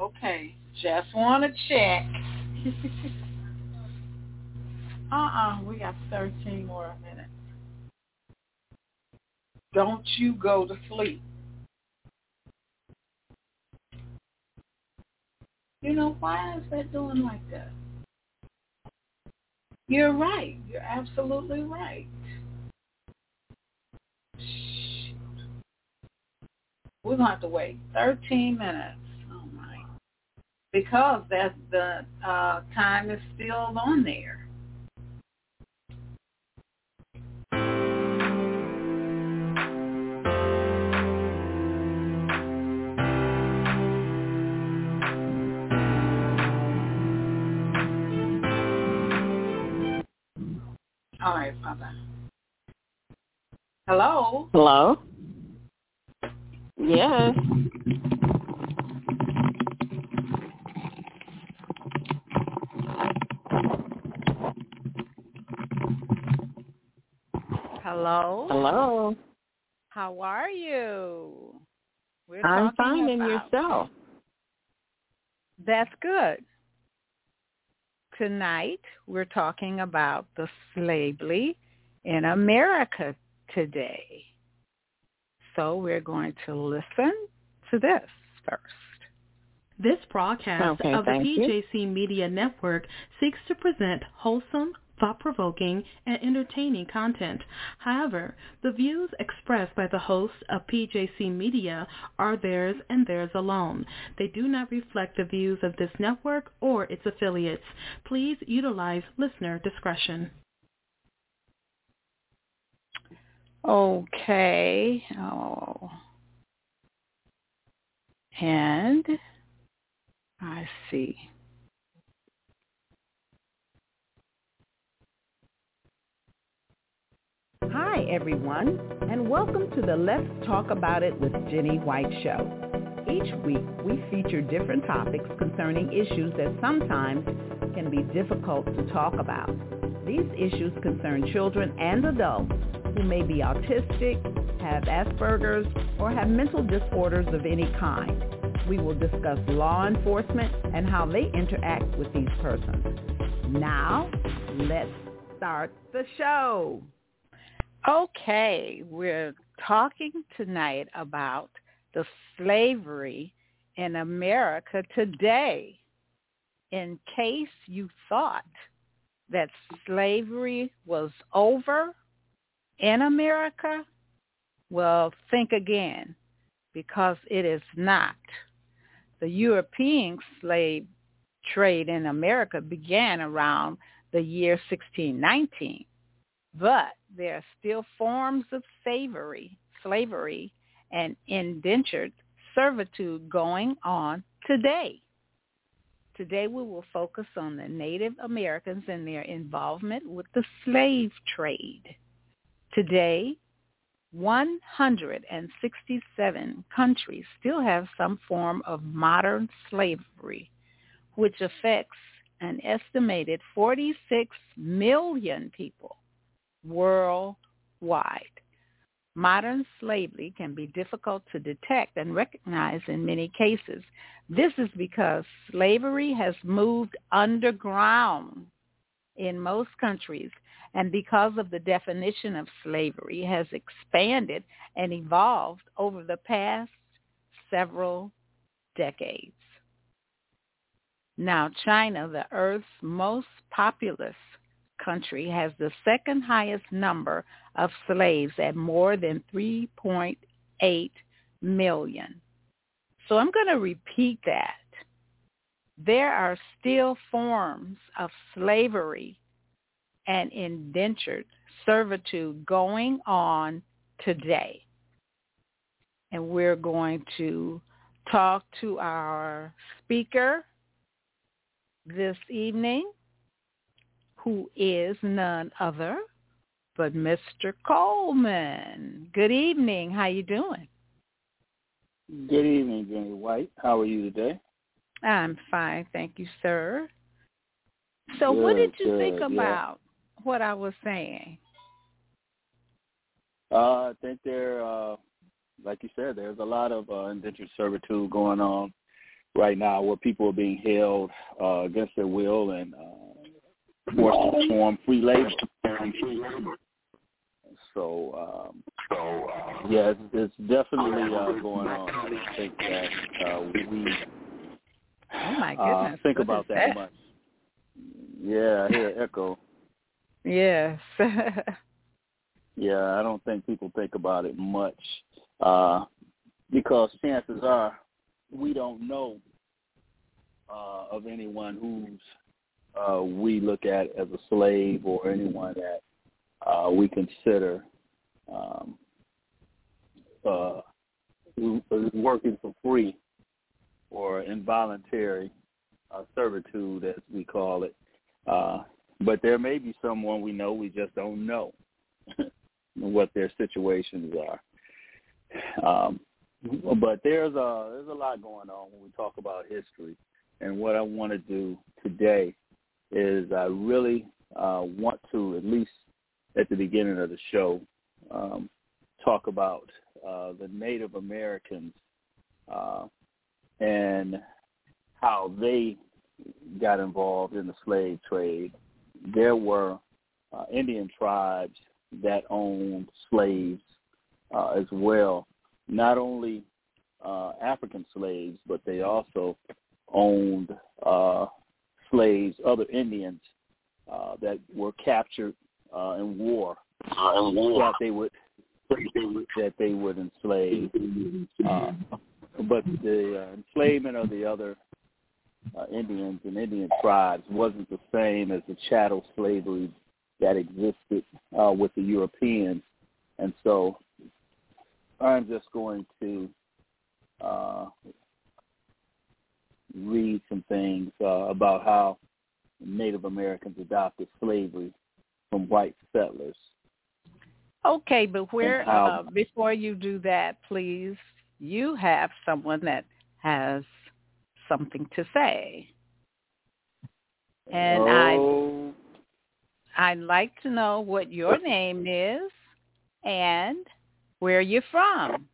Okay, just want to check. uh-uh, we got 13 more minutes. Don't you go to sleep. You know, why is that doing like that? You're right. You're absolutely right. We're going to have to wait 13 minutes. Because that the uh, time is still on there. All right, Father. Hello? Hello? Yes. Hello? Hello. How are you? We're I'm talking fine and about- yourself. That's good. Tonight, we're talking about the slavery in America today. So we're going to listen to this first. This broadcast Okay, of the thank you. PJC Media Network seeks to present wholesome, thought-provoking, and entertaining content. However, the views expressed by the hosts of PJC Media are theirs and theirs alone. They do not reflect the views of this network or its affiliates. Please utilize listener discretion. Okay. Oh. And I see. Hi, everyone, and welcome to the Let's Talk About It with Jenny White show. Each week, we feature different topics concerning issues that sometimes can be difficult to talk about. These issues concern children and adults who may be autistic, have Asperger's, or have mental disorders of any kind. We will discuss law enforcement and how they interact with these persons. Now, let's start the show. Okay, we're talking tonight about the slavery in America today. In case you thought that slavery was over in America, well, think again, because it is not. The European slave trade in America began around the year 1619 but there are still forms of slavery, slavery and indentured servitude going on today. Today we will focus on the Native Americans and their involvement with the slave trade. Today, 167 countries still have some form of modern slavery, which affects an estimated 46 million people worldwide. Modern slavery can be difficult to detect and recognize in many cases. This is because slavery has moved underground in most countries and because of the definition of slavery has expanded and evolved over the past several decades. Now China, the earth's most populous country has the second highest number of slaves at more than 3.8 million. So I'm going to repeat that. There are still forms of slavery and indentured servitude going on today. And we're going to talk to our speaker this evening who is none other but Mr. Coleman. Good evening. How you doing? Good evening, Jenny White. How are you today? I'm fine, thank you, sir. So what did you think good, yeah. about what I was saying? Uh, I think there, uh, like you said, there's a lot of uh, indentured servitude going on right now where people are being held uh, against their will and uh, forced to perform free labor. So, um, so uh, yeah, it's, it's definitely uh, going on. I think that uh, we oh my uh, think about that, that much. Yeah, I hear echo. Yes. Yeah, I don't think people think about it much uh, because chances are we don't know uh, of anyone who's uh, we look at as a slave or anyone that uh, we consider um, uh, working for free or involuntary uh, servitude, as we call it. Uh, but there may be someone we know we just don't know what their situations are. Um, but there's a there's a lot going on when we talk about history, and what I want to do today is I really uh, want to at least at the beginning of the show um, talk about uh, the Native Americans uh, and how they got involved in the slave trade. There were uh, Indian tribes that owned slaves uh, as well. Not only uh, African slaves, but they also owned uh, slaves, other Indians uh, that were captured uh, in war, uh, in war. that they would that they would enslave. Uh, but the uh, enslavement of the other uh, Indians and Indian tribes wasn't the same as the chattel slavery that existed uh, with the Europeans. And so I'm just going to uh, read some things uh, about how Native Americans adopted slavery from white settlers. Okay, but where how, uh, before you do that, please, you have someone that has something to say, and oh, I I'd like to know what your name is and where you're from.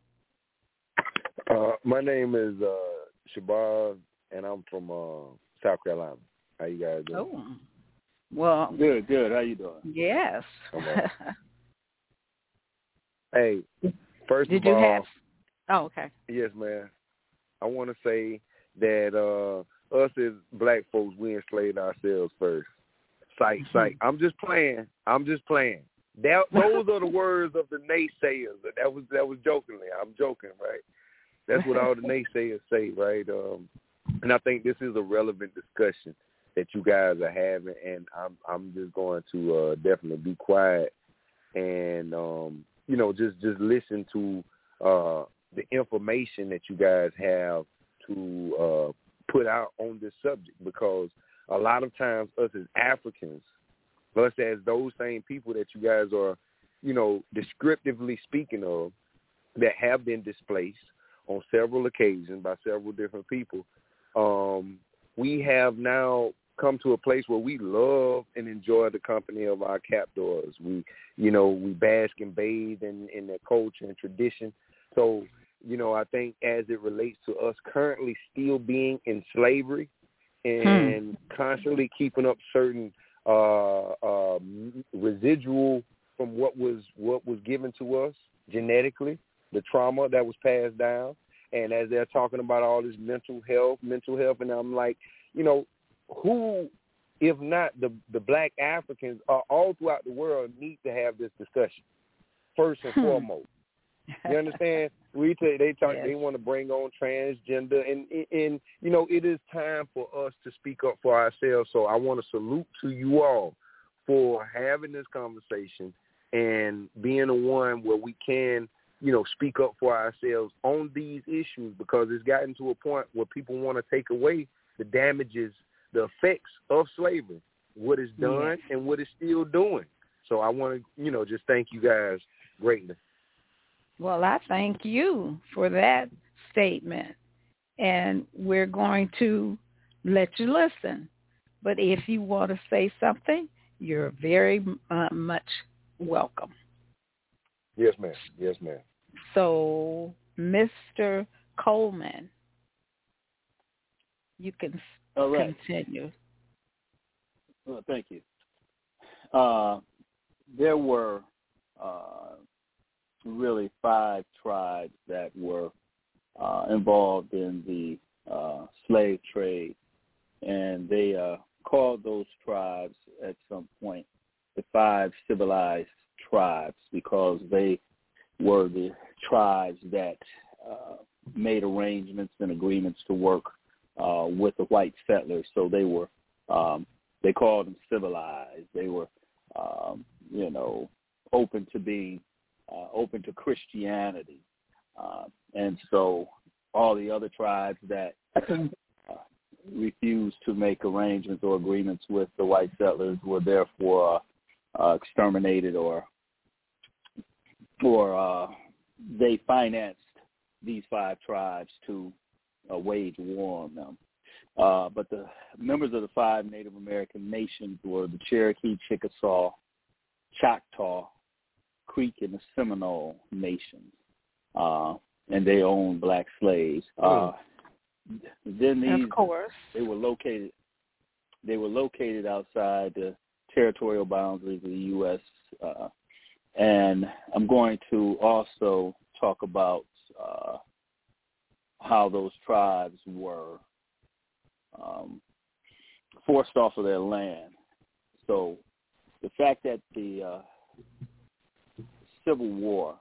Uh, my name is uh, Shabazz, and I'm from uh, South Carolina. How you guys doing? Oh, well, good, good. How you doing? yes. Hey, first Did of you all, have? Oh, okay. yes, man. I want to say that uh, us as black folks, we enslaved ourselves first. Sight, sight. I'm just playing. I'm just playing. That those are the words of the naysayers. That was that was jokingly. I'm joking, right? That's what all the naysayers say, right? Um, and I think this is a relevant discussion that you guys are having, and I'm I'm just going to uh, definitely be quiet and um, you know just just listen to uh, the information that you guys have to uh, put out on this subject because a lot of times us as Africans, us as those same people that you guys are, you know, descriptively speaking of, that have been displaced on several occasions by several different people, um, we have now come to a place where we love and enjoy the company of our captors. We, you know, we bask and bathe in, in their culture and tradition. So, you know, I think as it relates to us currently still being in slavery and hmm. constantly keeping up certain uh, uh, residual from what was what was given to us genetically, the trauma that was passed down. And as they're talking about all this mental health, mental health, and I'm like, you know, who, if not the the black Africans, are all throughout the world need to have this discussion first and hmm. foremost. You understand? We t- they talk. Yes. They want to bring on transgender, and and you know it is time for us to speak up for ourselves. So I want to salute to you all for having this conversation and being the one where we can, you know, speak up for ourselves on these issues because it's gotten to a point where people want to take away the damages, the effects of slavery, what is done yes. and what is still doing. So I want to, you know, just thank you guys greatly. Well, I thank you for that statement. And we're going to let you listen. But if you want to say something, you're very uh, much welcome. Yes, ma'am. Yes, ma'am. So, Mr. Coleman, You can All right. continue. Well, thank you. Uh, there were uh, really five tribes that were uh, involved in the uh, slave trade, and they uh, called those tribes at some point the five civilized tribes because they were the tribes that uh, made arrangements and agreements to work uh, with the white settlers. So they were um, they called them civilized. They were um, you know open to being uh, open to Christianity, uh, and so all the other tribes that uh, refused to make arrangements or agreements with the white settlers were therefore uh, exterminated or or uh, they financed these five tribes to uh, wage war on them. Uh, but the members of the five Native American nations were the Cherokee, Chickasaw, Choctaw, Creek, and the Seminole nations, uh, and they owned black slaves. Uh, then these, of course, they were located. They were located outside the territorial boundaries of the U.S. Uh, and I'm going to also talk about uh, how those tribes were um, forced off of their land. So the fact that the uh, Civil War,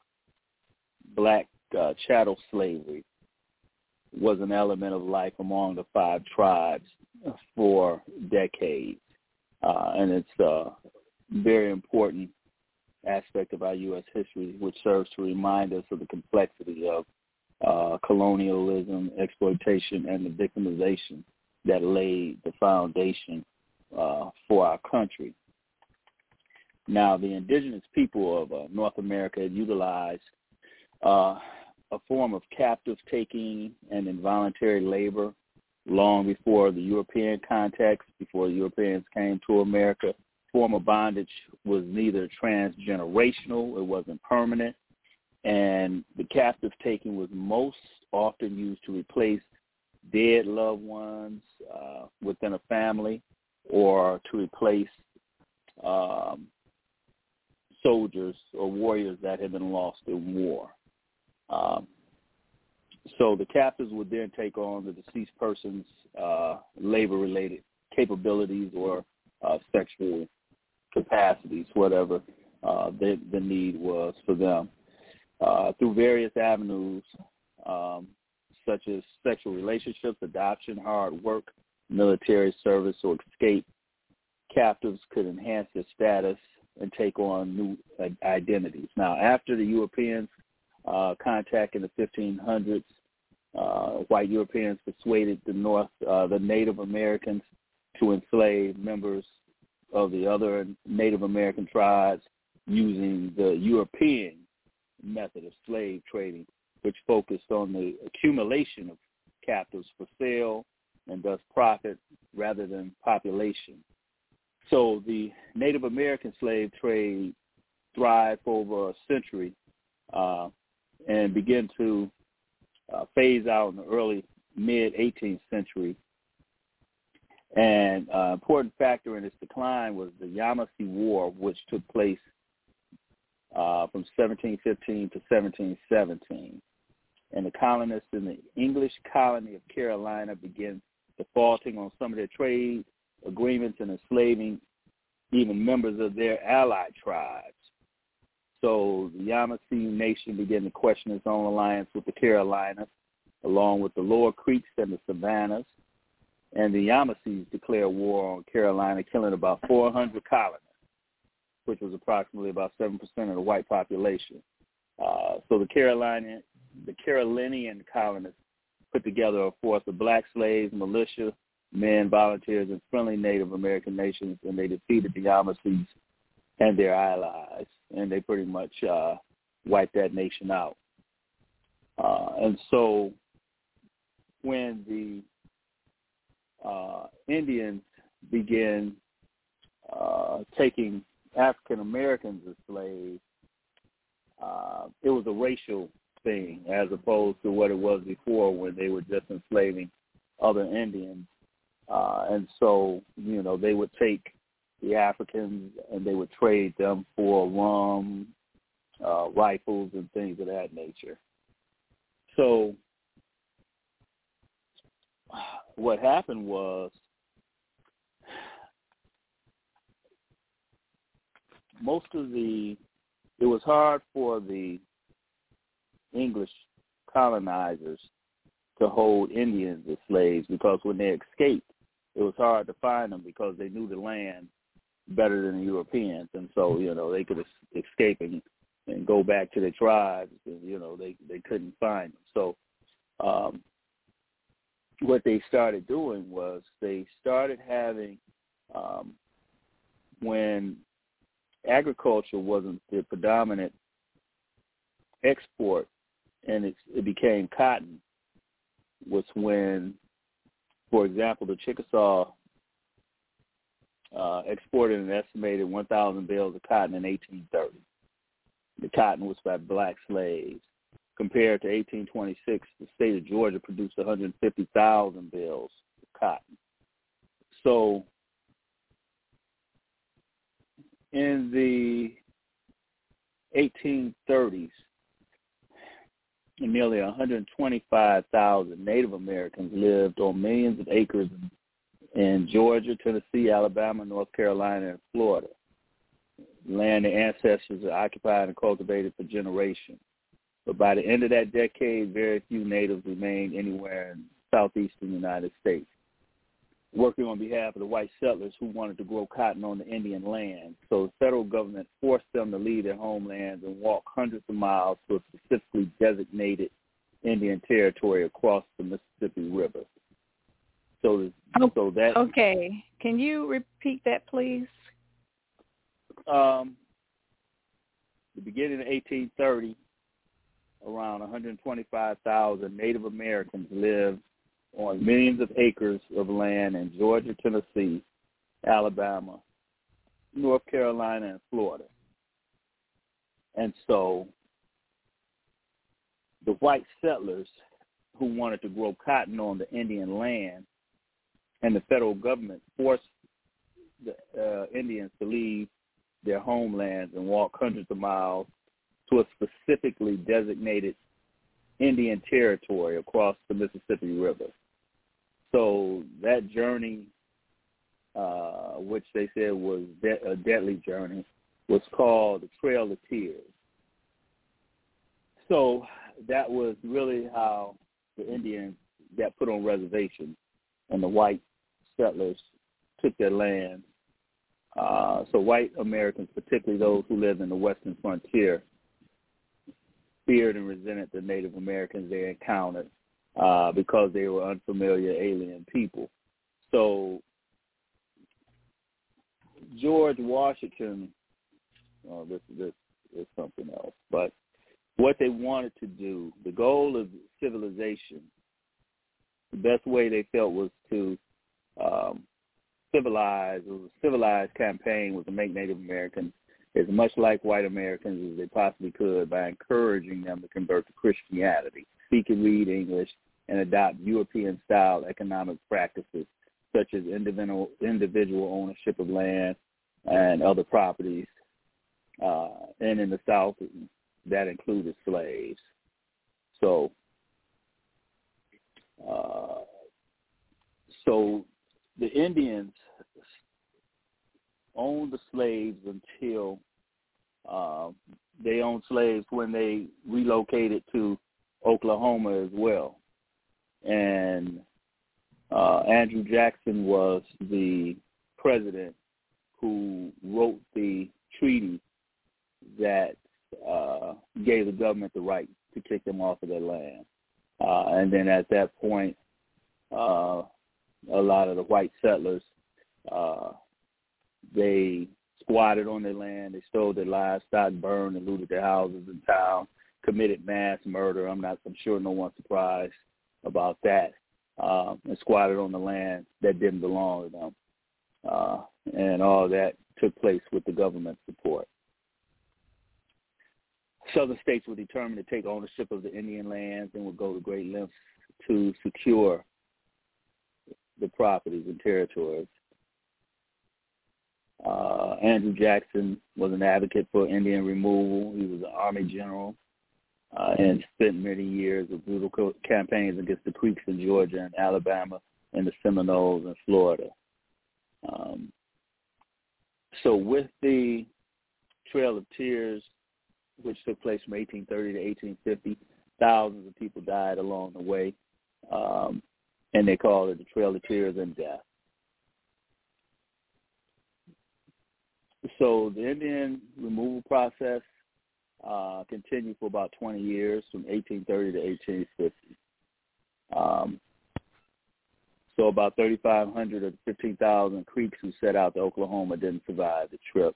black uh, chattel slavery, was an element of life among the five tribes for decades, uh, and it's a very important aspect of our U.S. history, which serves to remind us of the complexity of uh, colonialism, exploitation, and the victimization that laid the foundation uh, for our country. Now, the indigenous people of uh, North America utilized uh, a form of captive taking and involuntary labor long before the European context, before Europeans came to America. Form of bondage was neither transgenerational, it wasn't permanent, and the captive taking was most often used to replace dead loved ones uh, within a family or to replace um, soldiers or warriors that had been lost in war. Um, so the captives would then take on the deceased person's uh, labor-related capabilities or uh, sexual capacities, whatever uh, the, the need was for them. Uh, through various avenues, um, such as sexual relationships, adoption, hard work, military service, or escape, captives could enhance their status and take on new uh, identities. Now, after the Europeans uh, contact in the 1500s, uh, white Europeans persuaded the North, uh, the Native Americans to enslave members of the other Native American tribes using the European method of slave trading, which focused on the accumulation of captives for sale and thus profit rather than population. So the Native American slave trade thrived for over a century uh, and began to uh, phase out in the early mid 18th century. And uh, important factor in its decline was the Yamasee War, which took place uh, from 1715 to 1717. And the colonists in the English colony of Carolina began defaulting on some of their trade agreements and enslaving even members of their allied tribes. So the Yamasee Nation began to question its own alliance with the Carolinas, along with the Lower Creeks and the Savannahs. And the Yamasees declared war on Carolina, killing about 400 colonists, which was approximately about 7% of the white population. Uh, so the Carolina, the Carolinian colonists put together a force of black slaves, militia, men, volunteers, and friendly Native American nations, and they defeated the Yamasees and their allies, and they pretty much uh, wiped that nation out. Uh, and so when the uh, Indians began uh, taking African Americans as slaves, uh, it was a racial thing as opposed to what it was before when they were just enslaving other Indians, uh, and so you know they would take the Africans and they would trade them for rum, uh, rifles, and things of that nature. So what happened was most of the it was hard for the English colonizers to hold Indians as slaves because when they escaped, it was hard to find them because they knew the land better than the Europeans, and so you know they could escape and and go back to their tribes, and you know they they couldn't find them. So um, what they started doing was they started having um, when agriculture wasn't the predominant export and it, it became cotton was when, for example, the Chickasaw uh, exported an estimated 1,000 bales of cotton in 1830. The cotton was by black slaves. Compared to 1826, the state of Georgia produced 150,000 bales of cotton. So in the 1830s, nearly 125,000 Native Americans lived on millions of acres in Georgia, Tennessee, Alabama, North Carolina, and Florida. Land their ancestors occupied and cultivated for generations. But by the end of that decade, very few natives remained anywhere in southeastern United States working on behalf of the white settlers who wanted to grow cotton on the Indian land. So the federal government forced them to leave their homelands and walk hundreds of miles to a specifically designated Indian territory across the Mississippi River. So, oh, so that okay. Can you repeat that, please? Um, the beginning of 1830, around 125,000 Native Americans lived on millions of acres of land in Georgia, Tennessee, Alabama, North Carolina, and Florida. And so the white settlers who wanted to grow cotton on the Indian land and the federal government forced the uh, Indians to leave their homelands and walk hundreds of miles to a specifically designated Indian territory across the Mississippi River. So that journey, uh, which they said was de- a deadly journey, was called the Trail of Tears. So that was really how the Indians got put on reservations, and the white settlers took their land. Uh, so white Americans, particularly those who lived in the western frontier, feared and resented the Native Americans they encountered uh, because they were unfamiliar alien people. So George Washington, oh, this this is something else, but what they wanted to do, the goal of civilization, the best way they felt was to um, civilize. It was a civilized campaign was to make Native Americans as much like white Americans as they possibly could by encouraging them to convert to Christianity speak and read English, and adopt European-style economic practices such as individual, individual ownership of land and other properties. Uh, and in the South, that included slaves. So, uh, so the Indians owned the slaves until uh, they owned slaves when they relocated to Oklahoma as well. And uh, Andrew Jackson was the president who wrote the treaty that uh, gave the government the right to kick them off of their land. Uh, and then at that point, uh, a lot of the white settlers, uh, they squatted on their land, they stole their livestock, burned and looted their houses in town, committed mass murder. I'm not, I'm sure no one's surprised about that, uh, and squatted on the land that didn't belong to them. Uh, and all that took place with the government support. Southern states were determined to take ownership of the Indian lands and would go to great lengths to secure the properties and territories. Uh, Andrew Jackson was an advocate for Indian removal. He was an Army general uh, and spent many years of brutal co- campaigns against the Creeks in Georgia and Alabama and the Seminoles in Florida. Um, so with the Trail of Tears, which took place from 1830 to 1850, thousands of people died along the way, um, and they called it the Trail of Tears and Death. So the Indian removal process uh, continued for about 20 years, from 1830 to 1850. Um, so about 3,500 of the 15,000 Creeks who set out to Oklahoma didn't survive the trip.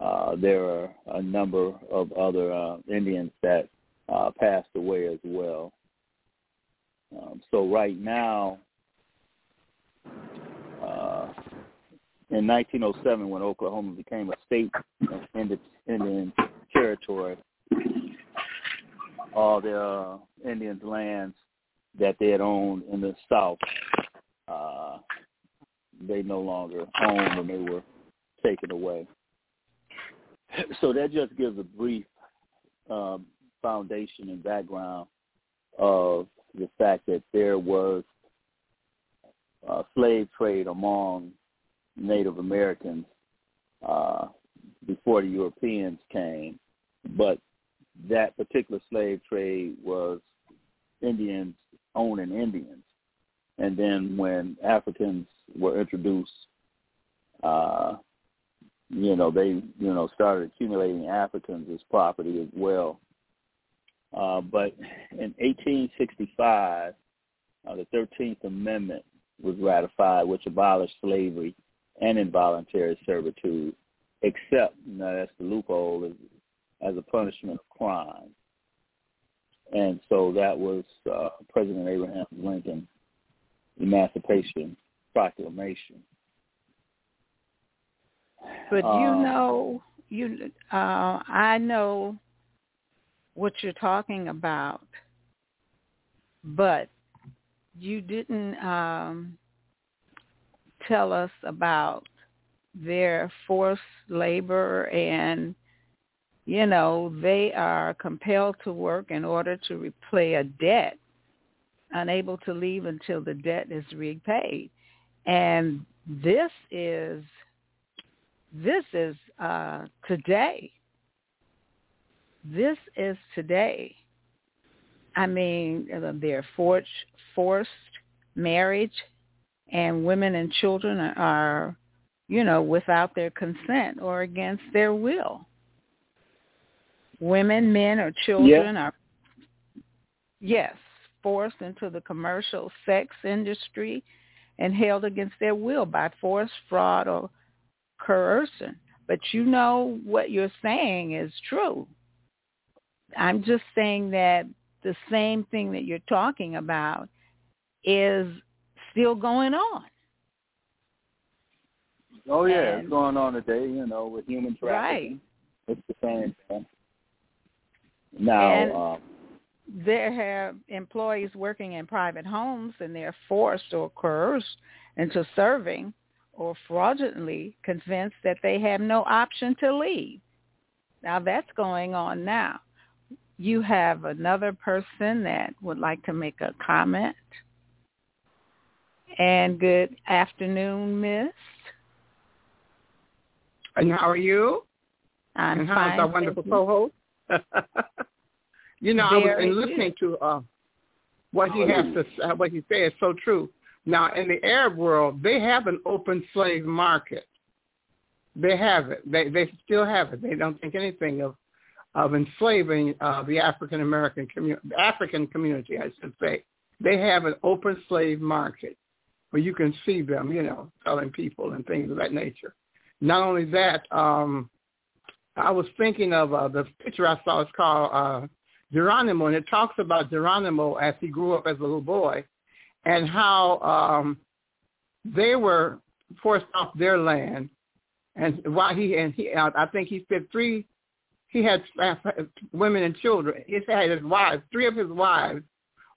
Uh, there are a number of other uh, Indians that uh, passed away as well. Um, so right now, in 1907, when Oklahoma became a state Indian territory, all the uh, Indians' lands that they had owned in the South, uh, they no longer owned and they were taken away. So that just gives a brief um, foundation and background of the fact that there was a slave trade among Native Americans uh, before the Europeans came, but that particular slave trade was Indians owning Indians. And then when Africans were introduced, uh, you know, they, you know, started accumulating Africans as property as well. Uh, but in 1865, uh, the 13th Amendment was ratified, which abolished slavery and involuntary servitude, except, now that's the loophole, as, as a punishment of crime. And so that was uh, President Abraham Lincoln Emancipation Proclamation. But you uh, know, you uh, I know what you're talking about, but you didn't um, tell us about their forced labor and you know they are compelled to work in order to repay a debt unable to leave until the debt is repaid. And this is this is uh today. This is today. I mean they're forced forced marriage and women and children are, you know, without their consent or against their will. Women, men, or children yeah. are, yes, forced into the commercial sex industry and held against their will by force, fraud, or coercion. But you know what you're saying is true. I'm just saying that the same thing that you're talking about is still going on. Oh yeah, and, it's going on today. You know, with human trafficking, right. it's the same thing. Now, um, there have employees working in private homes, and they're forced or coerced into serving, or fraudulently convinced that they have no option to leave. Now that's going on now. You have another person that would like to make a comment. And good afternoon, Miss. And how are you? I'm and fine. How's our wonderful co-host? you know, Very I was in listening to uh, what he has to uh, what he said is so true. Now, in the Arab world, they have an open slave market. They have it. They they still have it. They don't think anything of of enslaving uh, the African American community, African community, I should say. They have an open slave market where you can see them, you know, telling people and things of that nature. Not only that, um, I was thinking of uh, the picture I saw. It's called uh, Geronimo, and it talks about Geronimo as he grew up as a little boy, and how um, they were forced off their land, and why he and he, I think he said three. He had women and children. He had his wives. Three of his wives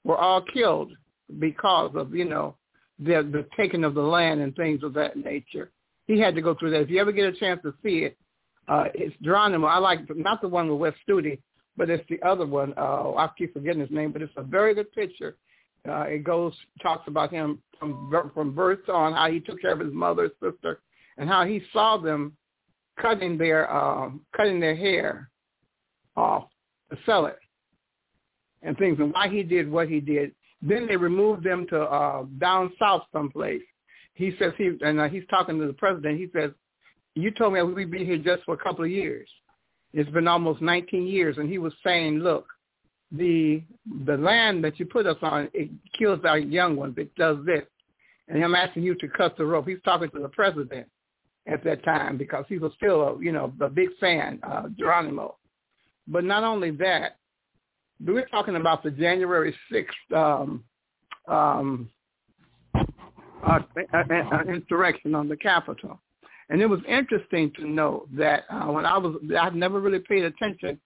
were all killed because of you know the the taking of the land and things of that nature. He had to go through that. If you ever get a chance to see it, uh, it's Geronimo. I like not the one with Wes Studi, but it's the other one. Uh, I keep forgetting his name, but it's a very good picture. Uh, it goes talks about him from from birth on how he took care of his mother, sister, and how he saw them cutting their um, cutting their hair off to sell it and things, and why he did what he did. Then they removed them to uh, down south someplace. He says he and uh, he's talking to the president. He says, "You told me we'd be here just for a couple of years. It's been almost 19 years." And he was saying, "Look, the the land that you put us on, it kills our young ones. It does this." And I'm asking you to cut the rope. He's talking to the president at that time because he was still, a, you know, a big fan, uh, Geronimo. But not only that, were talking about the January 6th um, um, uh, uh, insurrection on the Capitol. And it was interesting to note that uh, when I was, I've never really paid attention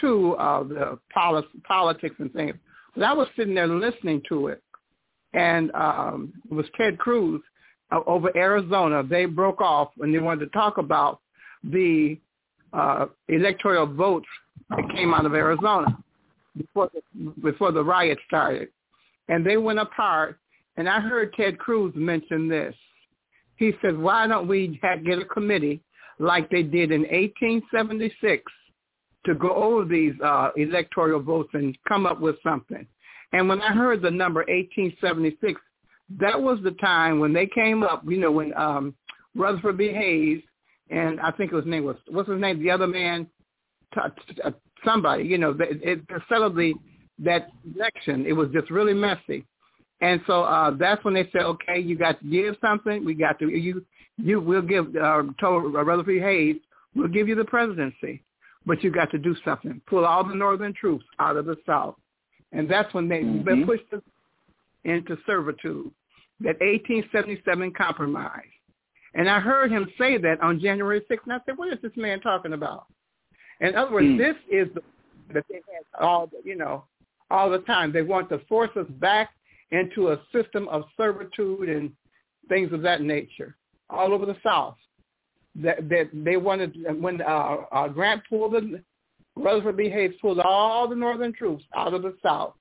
to uh, the poli- politics and things, but I was sitting there listening to it, and um, it was Ted Cruz uh, over Arizona. They broke off when they wanted to talk about the uh, electoral votes that came out of Arizona before the, before the riot started, and they went apart. And I heard Ted Cruz mention this. He said, "Why don't we get a committee like they did in 1876 to go over these uh, electoral votes and come up with something?" And when I heard the number 1876, that was the time when they came up. You know, when um, Rutherford B. Hayes and I think his name was what's his name? The other man, somebody, you know, it, it the that election. It was just really messy, and so uh, that's when they said, okay, you got to give something. We got to you you will give uh, told Rutherford Hayes, we'll give you the presidency, but you got to do something. Pull all the northern troops out of the south, and that's when they mm-hmm. pushed us into servitude. That 1877 compromise. And I heard him say that on January 6th, and I said, what is this man talking about? In other words, mm. this is the that they have all you know all the time. They want to force us back into a system of servitude and things of that nature all over the South. That that they wanted when uh, uh, Grant pulled the Rutherford B. Hayes pulled all the Northern troops out of the South,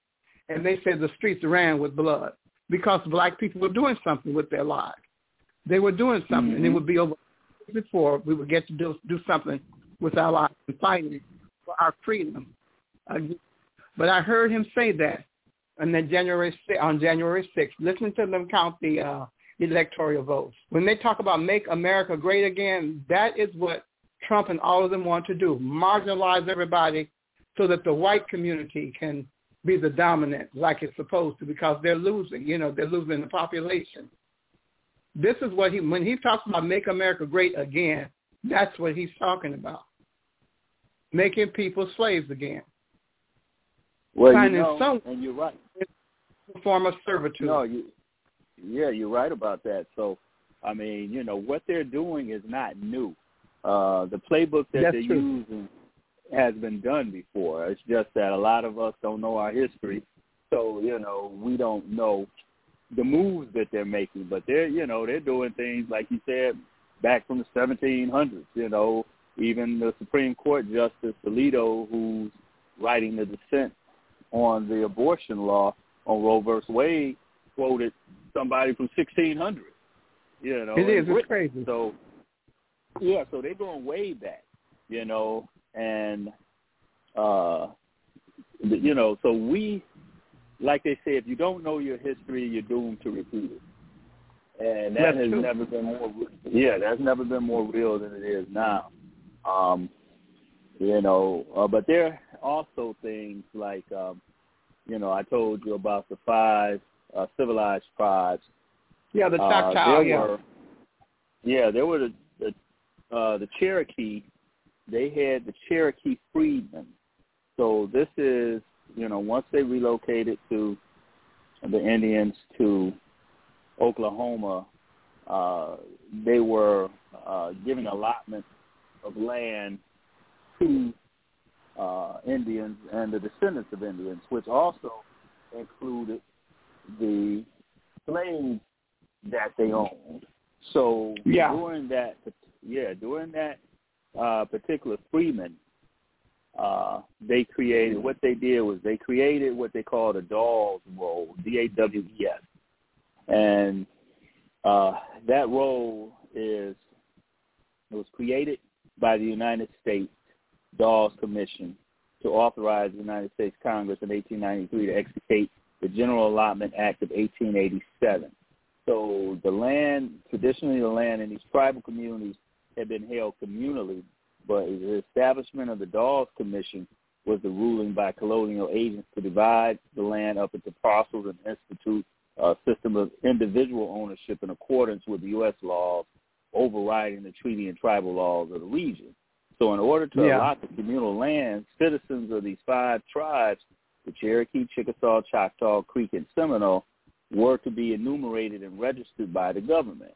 and they said the streets ran with blood because black people were doing something with their lives. They were doing something, mm-hmm. and it would be over before we would get to do do something with our lives and fighting for our freedom. but I heard him say that on the January on January 6th. Listen to them count the uh, electoral votes. When they talk about make America great again, that is what Trump and all of them want to do: marginalize everybody so that the white community can be the dominant like it's supposed to because they're losing. You know, they're losing the population. This is what he when he talks about make America great again. That's what he's talking about making people slaves again. Well, Finding you know, some and you're right. form of servitude. No, you, yeah, you're right about that. So, I mean, you know, what they're doing is not new. Uh, the playbook that That's they're true. using has been done before. It's just that a lot of us don't know our history, so you know we don't know the moves that they're making. But they're, you know, they're doing things like you said back from the 1700s. You know, even the Supreme Court Justice Alito, who's writing the dissent on the abortion law on Roe versus Wade, quoted somebody from 1600. You know, it is. It's crazy. So, yeah, so they're going way back. You know, and uh, you know, so we, like they say, if you don't know your history, you're doomed to repeat it. And that That's has true. never been more. Yeah, that's never been more real than it is now. Um, you know, uh, but there are also things like, um, you know, I told you about the five uh, civilized tribes. Yeah, the Uh, Choctaw. there yeah. were, yeah, there were the the, uh, the Cherokee. They had the Cherokee freedmen. So this is, you know, once they relocated to the Indians to Oklahoma, uh, they were uh, giving allotment of land to uh, Indians and the descendants of Indians, which also included the slave that they owned. So yeah. during that, yeah, during that uh, particular freeman, uh, they created what they did was they created what they called a Dawes roll, D A W E S, and uh, that roll is it was created by the United States Dawes Commission to authorize the United States Congress in 1893 to execute the General Allotment Act of 1887. So the land, traditionally the land in these tribal communities had been held communally, but the establishment of the Dawes Commission was the ruling by colonial agents to divide the land up into parcels and institute a system of individual ownership in accordance with U.S. laws overriding the treaty and tribal laws of the region. So in order to yeah. allot the communal land, citizens of these five tribes, the Cherokee, Chickasaw, Choctaw, Creek, and Seminole, were to be enumerated and registered by the government.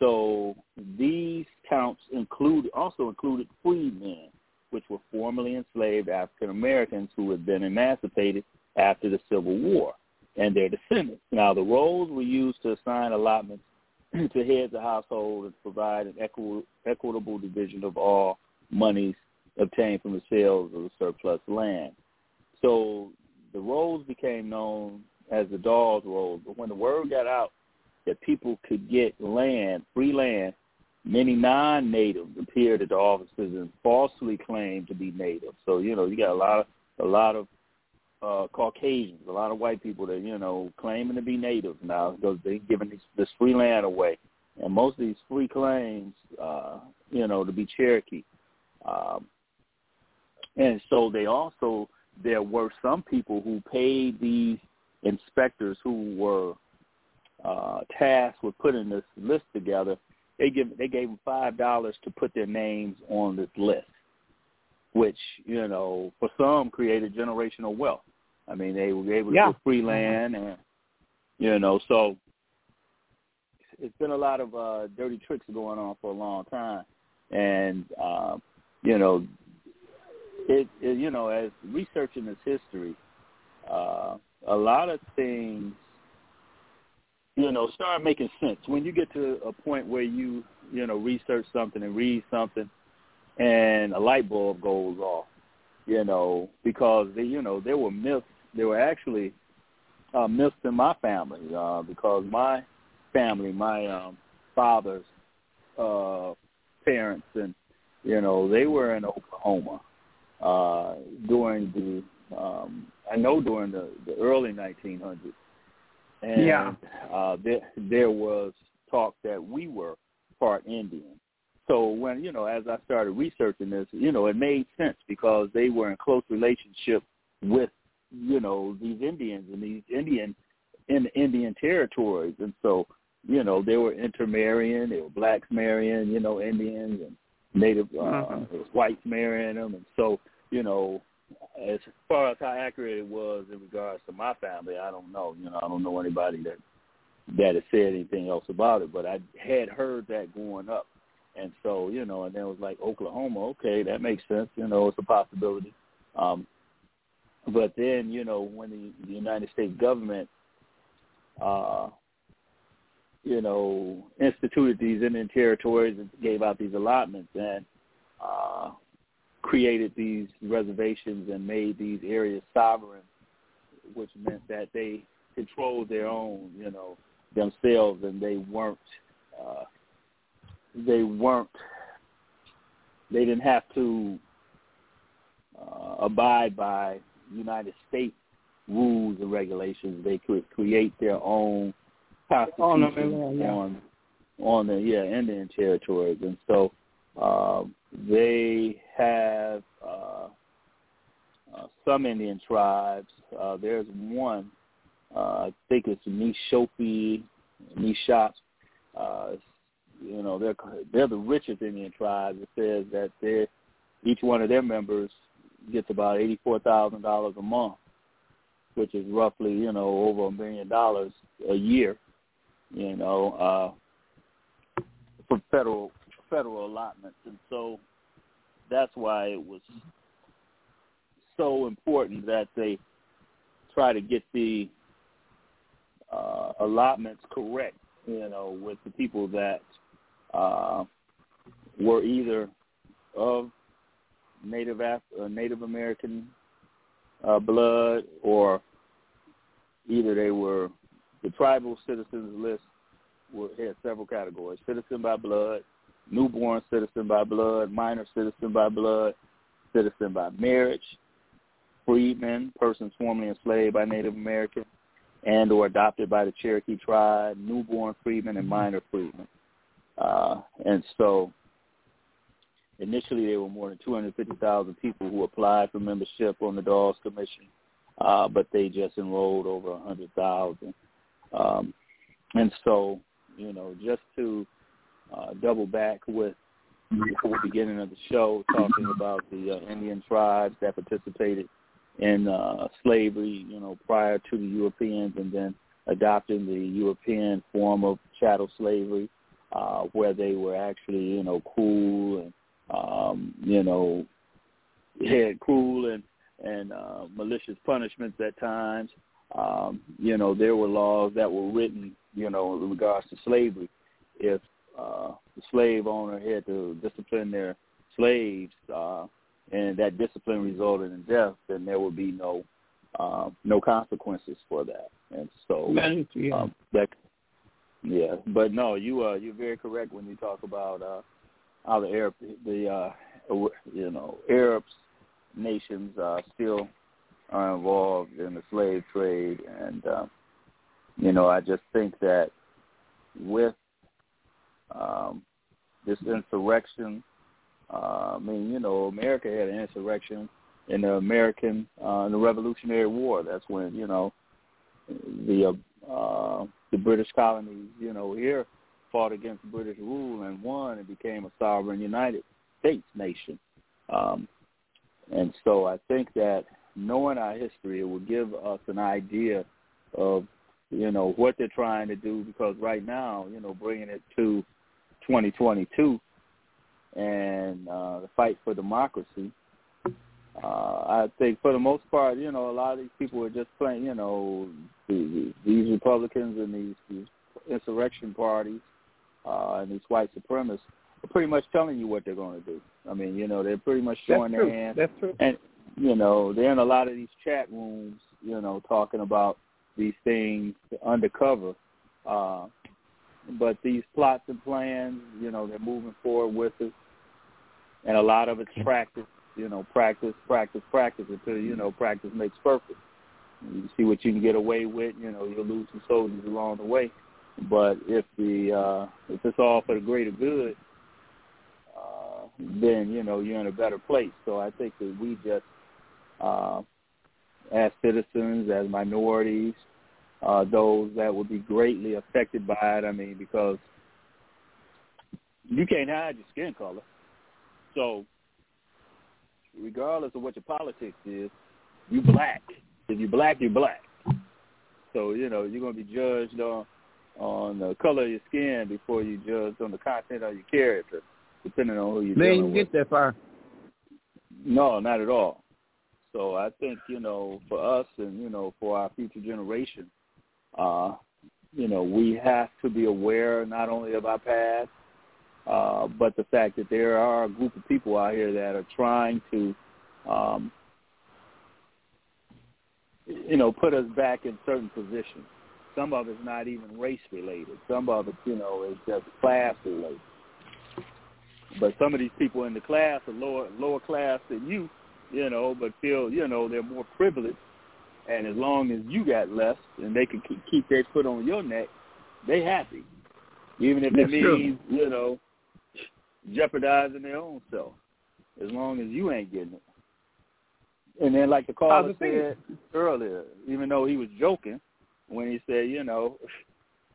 So these counts include also included freedmen, which were formerly enslaved African Americans who had been emancipated after the Civil War, and their descendants. Now the rolls were used to assign allotments to head the household and provide an equi- equitable division of all monies obtained from the sales of the surplus land. So the rolls became known as the Dawes rolls. But when the word got out that people could get land, free land, many non-natives appeared at the offices and falsely claimed to be native. So you know you got a lot of a lot of uh, Caucasians, a lot of white people that you know claiming to be native now because they're giving this, this free land away, and most of these free claims, uh, you know, to be Cherokee. Um, and so they also, there were some people who paid these inspectors who were uh, tasked with putting this list together. They give they gave them five dollars to put their names on this list, which you know for some created generational wealth. I mean, they were able to yeah. get free land, and you know, so it's been a lot of uh, dirty tricks going on for a long time, and uh, you know, it, it you know as researching this history, uh, a lot of things you know start making sense. When you get to a point where you you know research something and read something, and a light bulb goes off, you know, because they, you know there were myths, there were actually uh, myths in my family uh, because my family, my um, father's uh, parents and you know, they were in Oklahoma uh, during the, um, I know during the, the early 1900s. And yeah. uh, there, there was talk that we were part Indian. So when, you know, as I started researching this, you know, it made sense because they were in close relationship with, you know, these Indians and these Indian in the Indian territories. And so, you know, they were intermarrying, they were blacks marrying, you know, Indians and native uh, mm-hmm. whites marrying them, and so you know, as far as how accurate it was in regards to my family, I don't know. You know, I don't know anybody that that has said anything else about it, but I had heard that going up, and so you know, and then it was like Oklahoma. Okay, that makes sense. You know, it's a possibility. Um, but then you know, when the, the United States government uh, you know, instituted these Indian territories and gave out these allotments and uh, created these reservations and made these areas sovereign, which meant that they controlled their own, you know, themselves, and they weren't, uh, they weren't, they didn't have to uh, abide by United States rules and regulations. They could create their own constitution oh, no, on on the yeah Indian territories, and so uh, they have uh, uh, some Indian tribes. Uh, there's one, uh, I think it's Nishopi, Nishops. Uh, you know, they're they're the richest Indian tribes. It says that they each one of their members gets about eighty four thousand dollars a month, which is roughly you know over a million dollars a year you know, uh, for federal federal allotments, and so that's why it was so important that they try to get the uh, allotments correct you know, with the people that uh, were either of Native Af- uh, Native American uh, blood, or either they were the tribal citizens list were, had several categories: citizen by blood, newborn citizen by blood, minor citizen by blood, citizen by marriage, freedmen, persons formerly enslaved by Native American and or adopted by the Cherokee tribe, newborn freedmen, and minor freedmen. Uh, and so initially there were more than 250,000 people who applied for membership on the Dawes Commission, uh, but they just enrolled over 100,000. Um, and so, you know, just to uh, double back with the beginning of the show, talking about the uh, Indian tribes that participated in uh, slavery, you know, prior to the Europeans, and then adopting the European form of chattel slavery, uh, where they were actually, you know, cruel and, um, you know, had cruel and and uh, malicious punishments at times. Um, you know, there were laws that were written, you know, in regards to slavery. If uh, the slave owner had to discipline their slaves, uh, and that discipline resulted in death, then there would be no uh, no consequences for that. And so yeah. um, that yeah, but no, you uh you're very correct when you talk about uh how the Arab the uh you know Arabs nations uh still are involved in the slave trade and uh, you know I just think that with um this insurrection uh, I mean, you know, America had an insurrection in the American uh, in the Revolutionary War. That's when you know the uh, uh, the British colonies, you know, here fought against British rule and won and became a sovereign United States nation. Um, and so I think that knowing our history, it will give us an idea of, you know, what they're trying to do because right now, you know, bringing it to 2022, and uh, the fight for democracy. Uh, I think for the most part, you know, a lot of these people are just playing, you know, the, these Republicans and these, these insurrection parties uh, and these white supremacists are pretty much telling you what they're going to do. I mean, you know, they're pretty much showing That's their true. hand. That's true. And, you know, they're in a lot of these chat rooms, you know, talking about these things undercover. Uh, but these plots and plans, you know, they're moving forward with it, and a lot of it's practice. You know, practice, practice, practice until you know practice makes perfect. You see what you can get away with. You know, you'll lose some soldiers along the way, but if the uh, if it's all for the greater good, uh, then you know you're in a better place. So I think that we just, uh, as citizens, as minorities, uh, those that would be greatly affected by it. I mean, because you can't hide your skin color. So, regardless of what your politics is, you black. If you're black, you're black. So you know you're going to be judged on on the color of your skin before you judged on the content of your character, depending on who you're They dealing didn't with. get that far. No, not at all. So I think you know, for us and you know, for our future generation, uh, you know, we have to be aware not only of our past, uh, but the fact that there are a group of people out here that are trying to, um, you know, put us back in certain positions. Some of it's not even race related. Some of it, you know, is just class related. But some of these people in the class are lower lower class than you, you know, but feel, you know, they're more privileged. And as long as you got less and they can keep- keep their foot on your neck, they happy. Even if it That's true. means, you know, jeopardizing their own self. As long as you ain't getting it. And then like the caller said earlier, even though he was joking when he said, you know,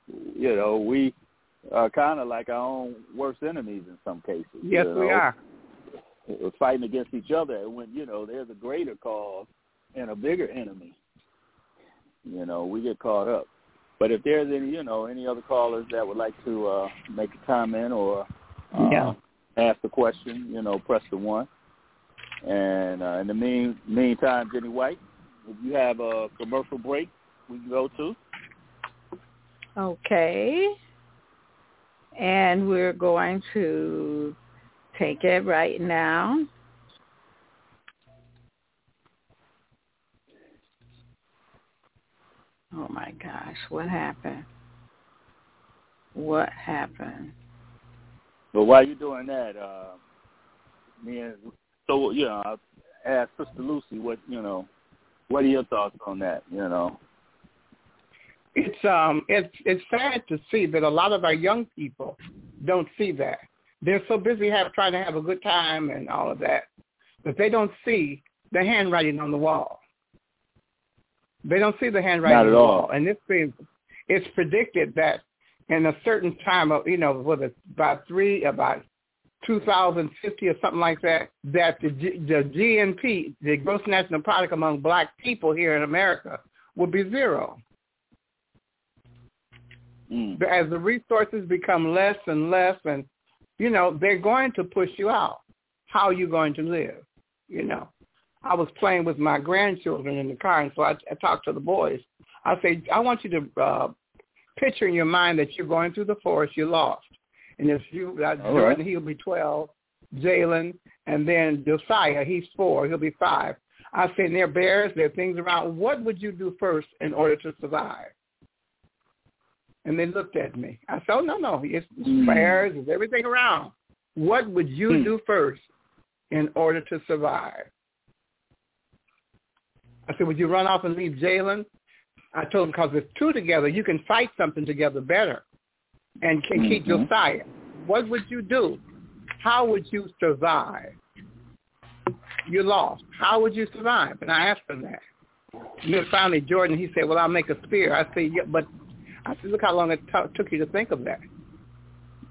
you know, we are kind of like our own worst enemies in some cases. Yes, you we are. We're fighting against each other when, you know, there's a greater cause and a bigger enemy. You know, we get caught up. But if there's any, you know, any other callers that would like to uh, make a comment or uh, Yeah. ask a question, you know, press the one. And uh, in the mean meantime, Jenny White, if you have a commercial break, we can go to. Okay. And we're going to take it right now. Oh my gosh, what happened? What happened? But while you're doing that, uh, me and so you know, I asked Sister Lucy what you know, what are your thoughts on that? You know, it's um, it's it's sad to see that a lot of our young people don't see that. They're so busy have trying to have a good time and all of that that they don't see the handwriting on the wall. They don't see the handwriting Not on the all. wall, and this thing, it's predicted that in a certain time of you know whether it's about three about 2050 or something like that, that the, G, the GNP, the gross national product among black people here in America, will be zero. Mm. As the resources become less and less, and you know they're going to push you out. How are you going to live? You know, I was playing with my grandchildren in the car, and so I, I talked to the boys. I say, I want you to uh, picture in your mind that you're going through the forest, you're lost. And if you, uh, All Jordan, right. he'll be 12, Jalen, and then Josiah, he's four, he'll be five. I say, there are bears, there are things around. What would you do first in order to survive? And they looked at me. I said, oh, no, no, it's Mm. there's everything around. What would you Hmm. do first in order to survive? I said, would you run off and leave Jalen? I told him, because if two together, you can fight something together better and can keep Mhm. Josiah. What would you do? How would you survive? You're lost. How would you survive? And I asked him that. And then finally, Jordan, he said, well, I'll make a spear. I said, yeah, but I said, look how long it t- took you to think of that.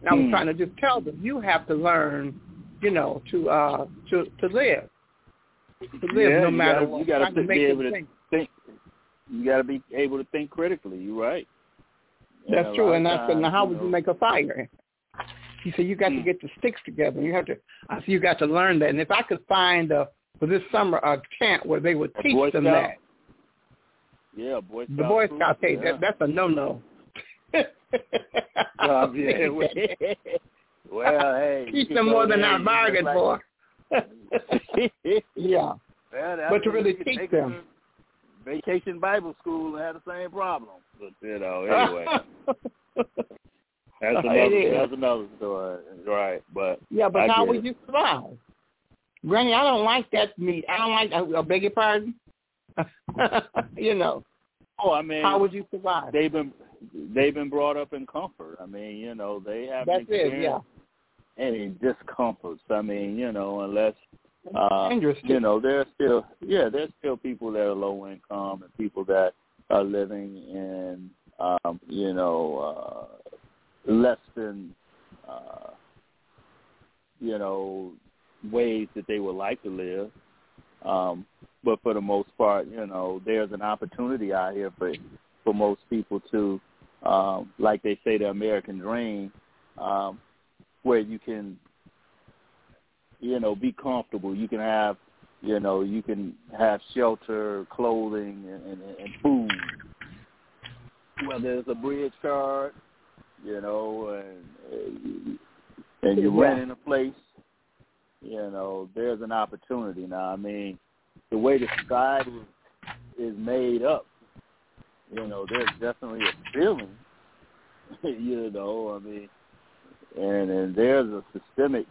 And I was Hmm. trying to just tell them, you have to learn, you know, to uh, to to live, to live yeah, no matter gotta, what. You got to be able to think. think. You got to be able to think critically. You're right. And That's a true. And I said, now how you would you make a fire? He said, you got to Hmm. get the sticks together. You have to. I said, you got to learn that. And if I could find uh, for this summer a camp where they would A teach them Scout? that, Yeah, Boy Scout the Boy troop, Scouts, hey, yeah. that, that's a no-no. Um, yeah, well, well, hey, Teach them more than there I and bargained just for. yeah. Well, that's But to what really you can teach them. Vacation Bible school and have the same problem. But you know, anyway, that's another that's another story, right? But yeah, but I how would it. you survive? Granny, I don't like that meat. I don't like, I, I beg your pardon? you know, oh, I mean, how would you survive? they've been they've been brought up in comfort. I mean, you know, they haven't it, yeah. experienced any discomforts. I mean, you know, unless uh you know, there's still yeah, there's still people that are low income and people that are living in um, you know, uh less than uh you know, ways that they would like to live. Um, but for the most part, you know, there's an opportunity out here for for most people to, um, like they say, the American dream, um, where you can, you know, be comfortable. You can have, you know, you can have shelter, clothing, and, and, and food. Whether it's a bridge card, you know, and and you're Yeah. renting a place, you know, there's an opportunity now. I mean, the way the society is made up, you know, there's definitely a feeling, you know, I mean, and and there's a systemic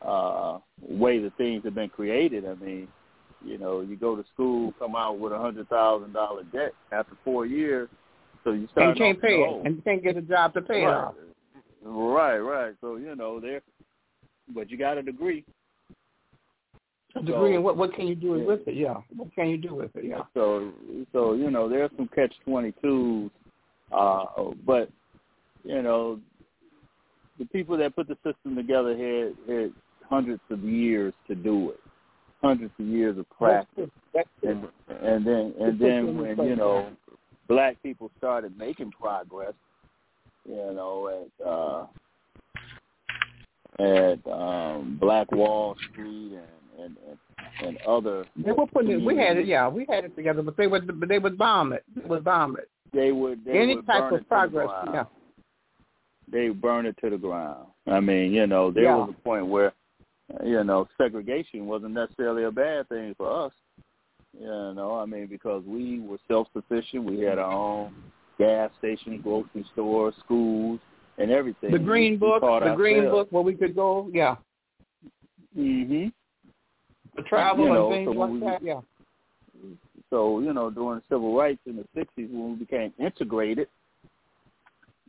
uh way that things have been created. I mean, you know, you go to school, come out with a hundred thousand dollar debt after four years, so you start and you can't pay it, and you can't get a job to pay it off. Right, right. So you know, there, but you got a degree. A degree So- in what? What can you do Yeah. with it? Yeah. What can you do with it? Yeah. So, so you know, there's some catch twenty twos, uh, but you know, the people that put the system together had had hundreds of years to do it, hundreds of years of practice. That's and and then and then when you know, black people started making progress, you know, at uh, at um, Black Wall Street and and and, and other They were putting it. We had it. Yeah, we had it together, but they would. But they would bomb it. They would bomb it. they would they Any would type burn it to of progress. Yeah. they burn it to the ground. I mean, you know, there Yeah. was a point where, you know, segregation wasn't necessarily a bad thing for us. You know, I mean, because we were self-sufficient. We had our own gas station, grocery store, schools, and everything. The Green Book, the Green. Book, where we could go, yeah, hmm to travel You know, and things so like we- that, yeah. So, you know, during the civil rights in the 60s when we became integrated,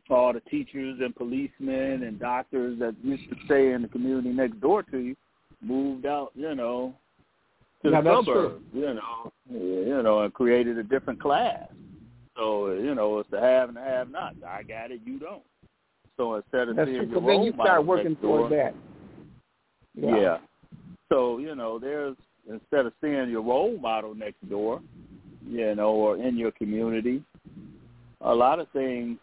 all the teachers and policemen and doctors that used to stay in the community next door to you moved out, you know, to Yeah, the suburbs, you know, you know, and created a different class. So, you know, it's the have and the have not. I got it, you don't. So instead of That's seeing true. your So then you start working next door, that. yeah. So, you know, there's instead of seeing your role model next door, you know, or in your community, a lot of things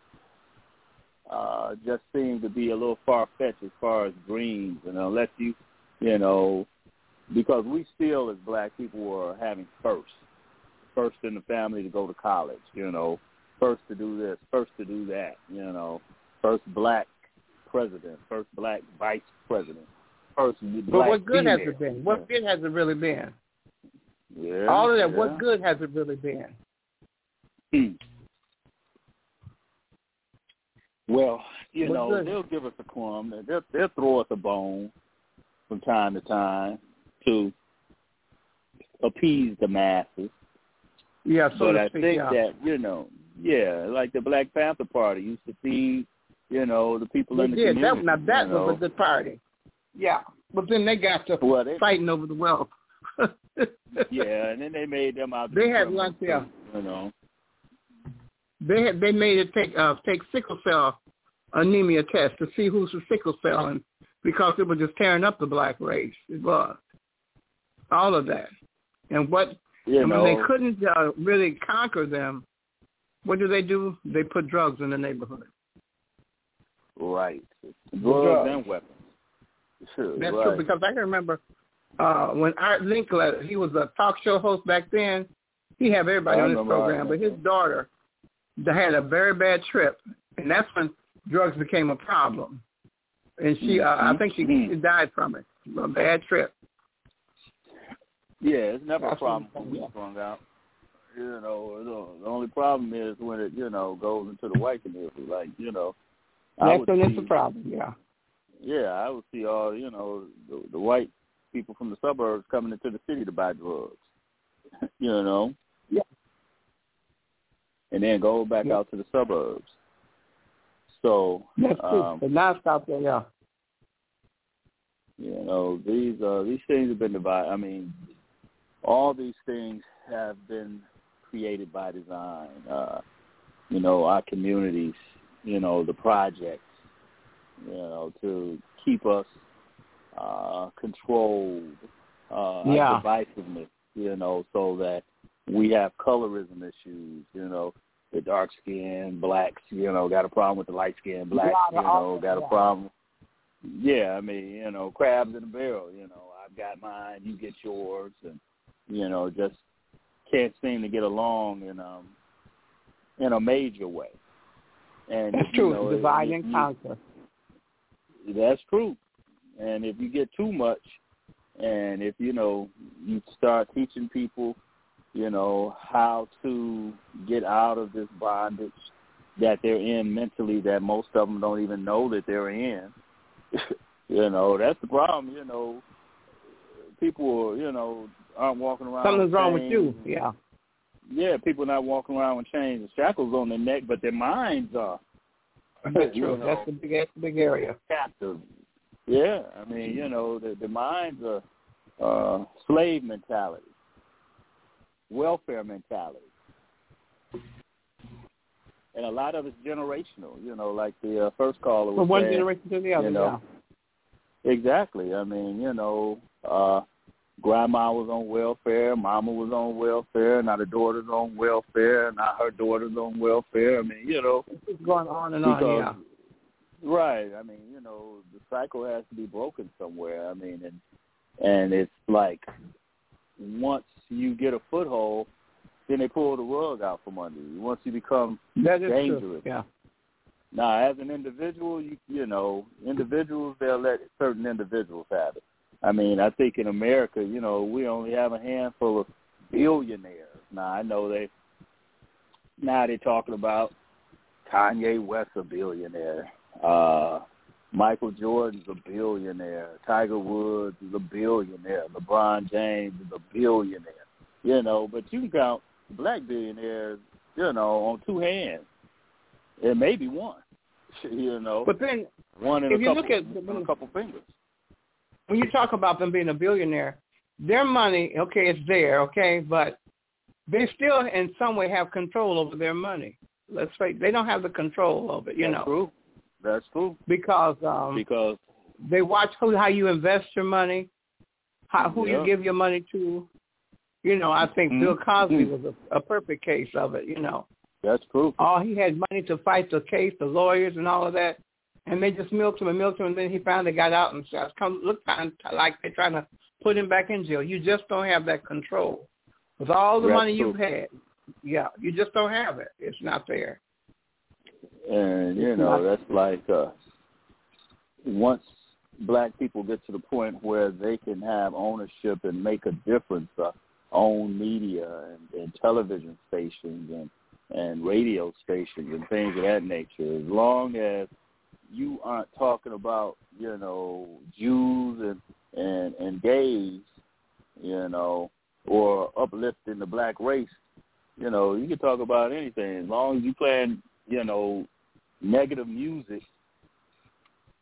uh just seem to be a little far fetched as far as dreams and unless you you know because we still as black people were having first. First in the family to go to college, you know, first to do this, first to do that, you know, first black president, first black vice president first But what good female. has it been? What good has it really been? Yeah, All of that, yeah. what good has it really been? Hmm. Well, you What know, good? they'll give us a crumb. They'll they'll throw us a bone from time to time to appease the masses. Yeah, so but to I speak, think yeah. that you know, yeah, like the Black Panther Party used to feed, you know, the people They in the did. community. That, now that you know. was a good party. Yeah. But then they got to Well, they- fighting over the wealth. yeah, and then they made them out. They had lunch, yeah. You know. They had they made it take uh take sickle cell anemia test to see who's the sickle cell and because it was just tearing up the black race. It was. All of that. And what You and know, when they couldn't uh, really conquer them, what do they do? They put drugs in the neighborhood. right? Drugs drugs. and weapons. Sure, That's right. true because I can remember uh when Art Linkletter, he was a talk show host back then. He had everybody I on his program, but his daughter had a very bad trip, and that's when drugs became a problem. And she, uh, I think she, Mhm. she died from it, a bad trip. Yeah, it's never a problem when we sprung out. You know, the, only problem is when it, you know, goes into the white community. Like, you know, I That's would when it's see, a problem. Yeah. Yeah, I would see all, you know, the, the white people from the suburbs coming into the city to buy drugs. you know. Yeah. And then go back Yeah. out to the suburbs. So, That's true. um, it's out there. Yeah. You know, these uh these things have been divided. I mean, all these things have been created by design. Uh, you know, our communities, you know, the projects, you know, to keep us uh controlled, uh Yeah. divisiveness, you know, so that we have colorism issues, you know, the dark skinned blacks, you know, got a problem with the light skinned blacks, you know, got a problem yeah, I mean, you know, crabs in a barrel. You know, I've got mine, you get yours, and you know, just can't seem to get along in um in a major way. And That's you true. know, Divide and conquer. That's true. And if you get too much, and if you know you start teaching people, you know how to get out of this bondage that they're in mentally, that most of them don't even know that they're in. you know, that's the problem. You know, people, you know, aren't walking around. Something's wrong with you. Yeah. Yeah, people not walking around with chains and shackles on their neck, but their minds are That's true. know. That's the big, that's the big area. captive. Yeah, I mean, you know, the, the minds are uh, slave mentality, welfare mentality, and a lot of it's generational. You know, like the uh, first caller was From one saying. generation to the other. you know, Exactly. I mean, you know, uh grandma was on welfare, mama was on welfare, now the daughter's on welfare, now her daughter's on welfare. I mean, you know. It's going on and on. because Yeah. right. I mean, you know, the cycle has to be broken somewhere. I mean, and and it's like once you get a foothold, then they pull the rug out from under you. Once you become That is dangerous. true. Yeah. Now, as an individual, you you know, individuals they'll let certain individuals have it. I mean, I think in America, you know, we only have a handful of billionaires. Now, I know they now they're talking about Kanye West a billionaire. Uh Michael Jordan's a billionaire. Tiger Woods is a billionaire. LeBron James is a billionaire. You know, but you can count black billionaires, you know, on two hands. It may be one. You know. But then one in if a you couple, look at a couple fingers. When you talk about them being a billionaire, their money, okay, it's there, okay, but they still in some way have control over their money. Let's say they don't have the control of it, you That's know. true. That's true. Because um Because they watch who how you invest your money, how who Yeah. you give your money to. You know, I think Mhm. Bill Cosby Mhm. was a, a perfect case of it. You know, that's true. all he had money to fight the case, the lawyers and all of that, and they just milked him and milked him, and then he finally got out and says, "Come look, like they're trying to put him back in jail. You just don't have that control with all the That's money true. you've had. Yeah, you just don't have it. It's not there. And you know, that's like uh once black people get to the point where they can have ownership and make a difference, uh, own media and, and television stations and and radio stations and things of that nature, as long as you aren't talking about, you know, Jews and and, and gays, you know, or uplifting the black race, you know, you can talk about anything as long as you playing, you know, negative music,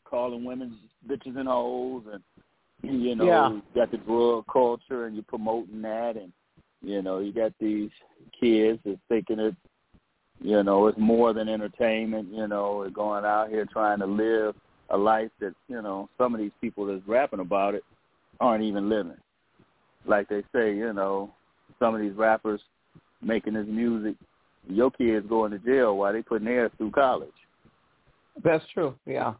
calling women bitches and hoes, and you know, Yeah. you got the drug culture, and you're promoting that, and you know, you got these kids that's thinking it, you know, it's more than entertainment. You know, they're going out here trying to live a life that you know some of these people that's rapping about it aren't even living. Like they say, you know, some of these rappers making this music, your kids going to jail while they putting theirs through college. That's true. Yeah,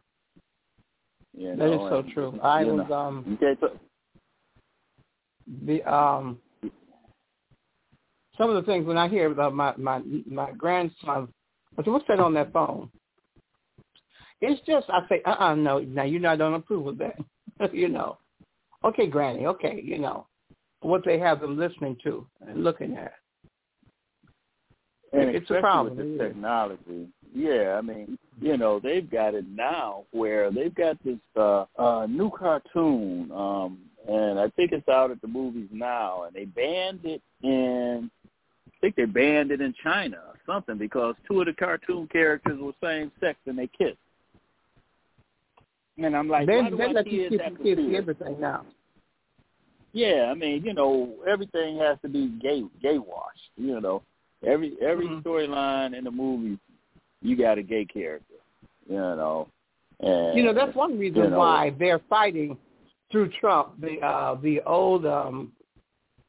You that is so and, true. I was know, um you can't t- the um some of the things when I hear about my my my grandson, I said, "What's that on that phone?" It's just I say, "Uh, uh no, now you know I don't approve of that." you know, okay, Granny, okay, you know what they have them listening to and looking at. and It's a problem, with the technology. Yeah, I mean, you know, they've got it now where they've got this uh, uh new cartoon, um, and I think it's out at the movies now, and they banned it in. I think they banned it in China or something because two of the cartoon characters were same sex and they kissed. And I'm like, they why do they let you kids kids, have kids see see it? everything now. Yeah, I mean, you know, everything has to be gay gay washed. You know, every every Mhm. storyline in the movie, you got a gay character. You know, and You know, that's one reason you know, why they're fighting through Trump. The uh the old um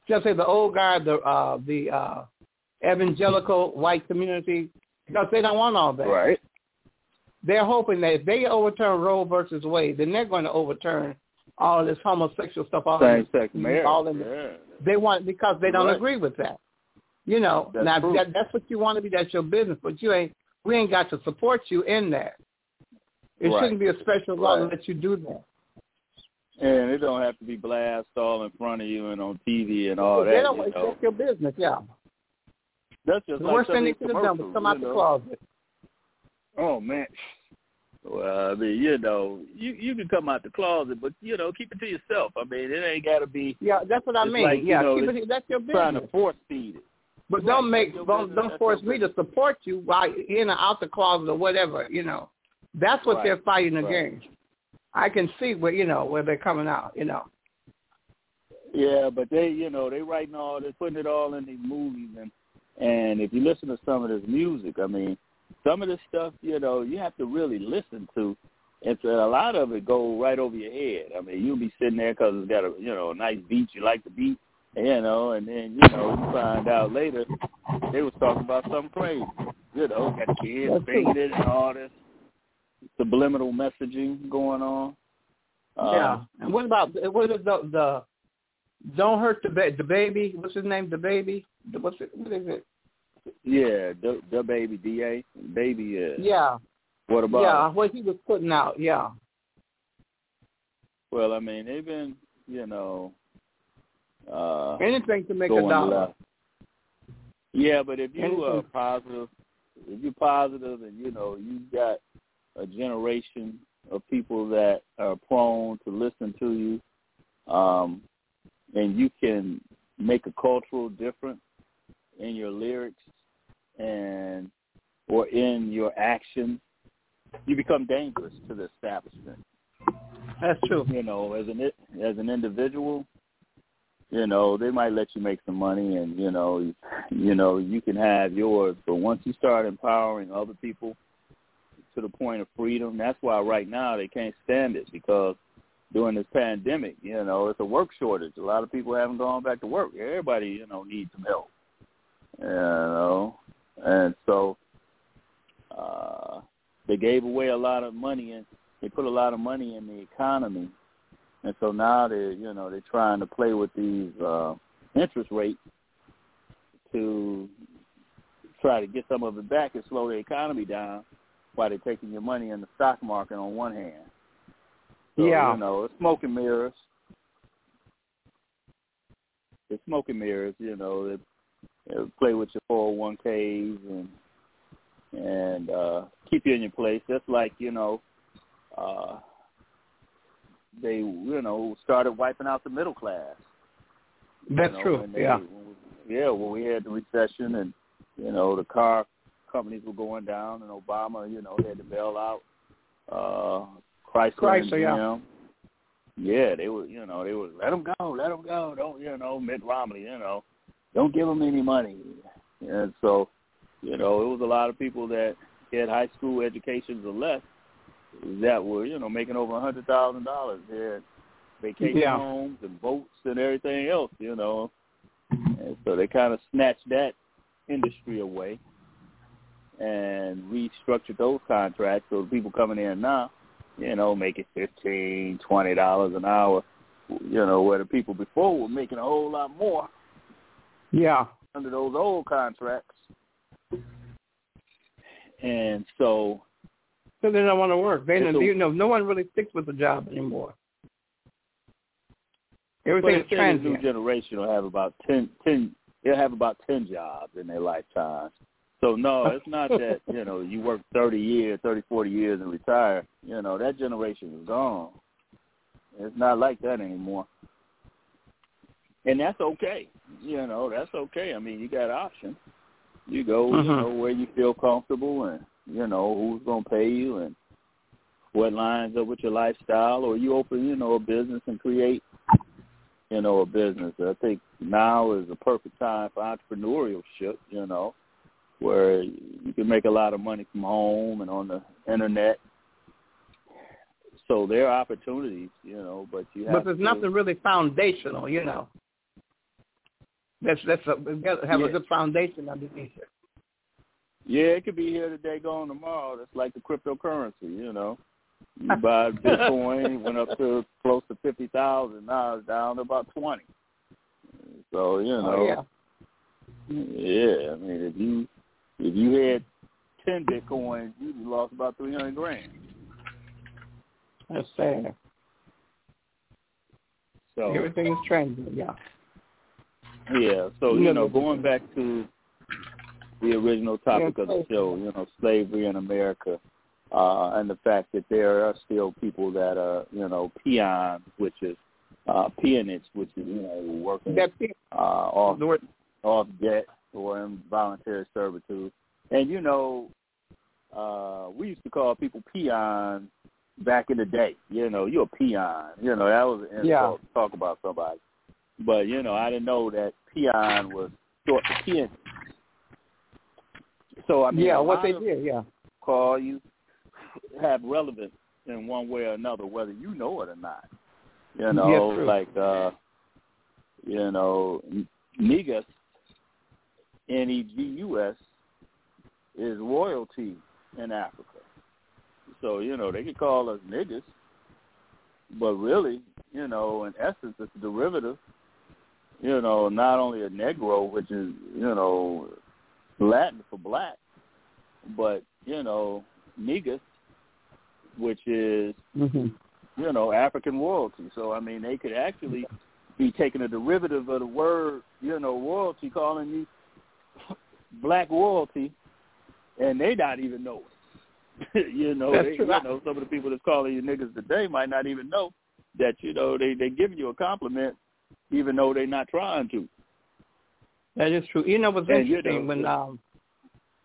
just say the old guard, the uh the uh evangelical white community because they don't want all that. right. They're hoping that if they overturn Roe versus Wade, then they're going to overturn all this homosexual stuff. All Same in, sex marriage. all in, yeah. They want because they don't Right. agree with that. You know, That's now that, that's what you want to be. That's your business, but you ain't. We ain't got to support you in that. It Right. shouldn't be a special law to Right. let you do that. And it don't have to be blast all in front of you and on TV and all they that. don't. you It's know. your business. Yeah. That's just The like worst thing they could have done was come out you the closet. Oh man. Well, I mean, you know, you you can come out the closet, but you know, keep it to yourself. I mean, it ain't got to be Yeah, that's what I mean. like, you yeah, know, keep it, that's your trying to force feed it. But Right, don't make don't don't force me to support you while in or out the closet or whatever. You know, that's what Right, they're fighting right. against. I can see where you know where they're coming out. You know. Yeah, but they, you know, they writing all, they putting it all in these movies, and and if you listen to some of this music, I mean, some of this stuff, you know, you have to really listen to. It's a lot of it go right over your head. I mean, you'll be sitting there because it's got a, you know, a nice beat. You like the beat, you know, and then you know you find out later they was talking about something crazy. You know, got kids faded and all this subliminal messaging going on. Uh, yeah. And what about what is the the don't hurt the ba- the baby? What's his name? The baby? What's it? What is it? Yeah, the, the baby da baby is Yeah. What about? Yeah, what he was putting out. Yeah. Well, I mean, they've been, you know, uh, anything to make a dollar. Left. Yeah, but if you are positive, if you're positive, and you know you got a generation of people that are prone to listen to you, um, and you can make a cultural difference in your lyrics and or in your actions, you become dangerous to the establishment. That's true. You know, as an as an individual, you know they might let you make some money, and you know, you know you can have yours. But once you start empowering other people to the point of freedom, that's why right now they can't stand it because during this pandemic, you know, it's a work shortage. A lot of people haven't gone back to work. Everybody, you know, needs some help. You know, and so uh, they gave away a lot of money and they put a lot of money in the economy, and so now they're you know they're trying to play with these uh, interest rates to try to get some of it back and slow the economy down while they're taking your money in the stock market on one hand. So, yeah. You know, it's smoke and mirrors. It's smoke and mirrors, you know, they, they play with your 401ks and and uh keep you in your place. Just like, you know, uh they you know started wiping out the middle class. That's know, true. They, yeah. We, yeah, when we had the recession and you know the car companies were going down and Obama, you know, had to bail out uh Chrysler, Chrysler yeah. Yeah, they were, you know, they were let them go, let them go. Don't, you know, Mitt Romney, you know, don't give them any money. And so, you know, it was a lot of people that had high school educations or less that were, you know, making over a hundred thousand dollars. They had vacation yeah. homes and boats and everything else, you know. And so they kind of snatched that industry away and restructured those contracts. So the people coming in now you know, making fifteen, twenty dollars an hour. You know, where the people before were making a whole lot more. Yeah. Under those old contracts. And so So they don't want to work. They don't, a, you know, no one really sticks with the job anymore. Everything is transient. The new generation will have about ten, ten. They'll have about ten jobs in their lifetime. So no, it's not that, you know, you work 30 years, 30, 40 years and retire. You know, that generation is gone. It's not like that anymore. And that's okay. You know, that's okay. I mean, you got options. You go, mm-hmm. you know, where you feel comfortable and, you know, who's going to pay you and what lines up with your lifestyle or you open, you know, a business and create, you know, a business. I think now is the perfect time for entrepreneurship, you know where you can make a lot of money from home and on the internet. So there are opportunities, you know, but you have. But there's to, nothing really foundational, you know. That's that's a, have yeah. a good foundation underneath it. Yeah, it could be here today, gone tomorrow. That's like the cryptocurrency, you know. You buy Bitcoin, went up to close to fifty thousand. Now it's down to about twenty. So you oh, know. Oh, yeah. Yeah, I mean, if you if you had ten bitcoins, you lost about three hundred grand. That's sad. So everything is trending, yeah. Yeah, so you know, going back to the original topic of the show, you know, slavery in America, uh, and the fact that there are still people that are, you know, peons, which is uh, peonage, which is you know working uh, off off debt or involuntary servitude. And you know, uh, we used to call people peons back in the day. You know, you're a peon. You know, that was an insult to talk about somebody. But you know, I didn't know that peon was short for peon. So I mean, yeah, what they did, yeah, call you have relevance in one way or another, whether you know it or not. You know, yes, like uh, you know, negus N G U S is royalty in Africa. So, you know, they could call us niggas, but really, you know, in essence, it's a derivative, you know, not only a Negro, which is, you know, Latin for black, but, you know, negus which is mm-hmm. you know African royalty. So I mean, they could actually be taking a derivative of the word you know royalty, calling you black royalty, and they not even know it. you know, that's they, true. you know, some of the people that's calling you niggas today might not even know that you know they they giving you a compliment, even though they're not trying to. That is true. You know what's And, you interesting know, when um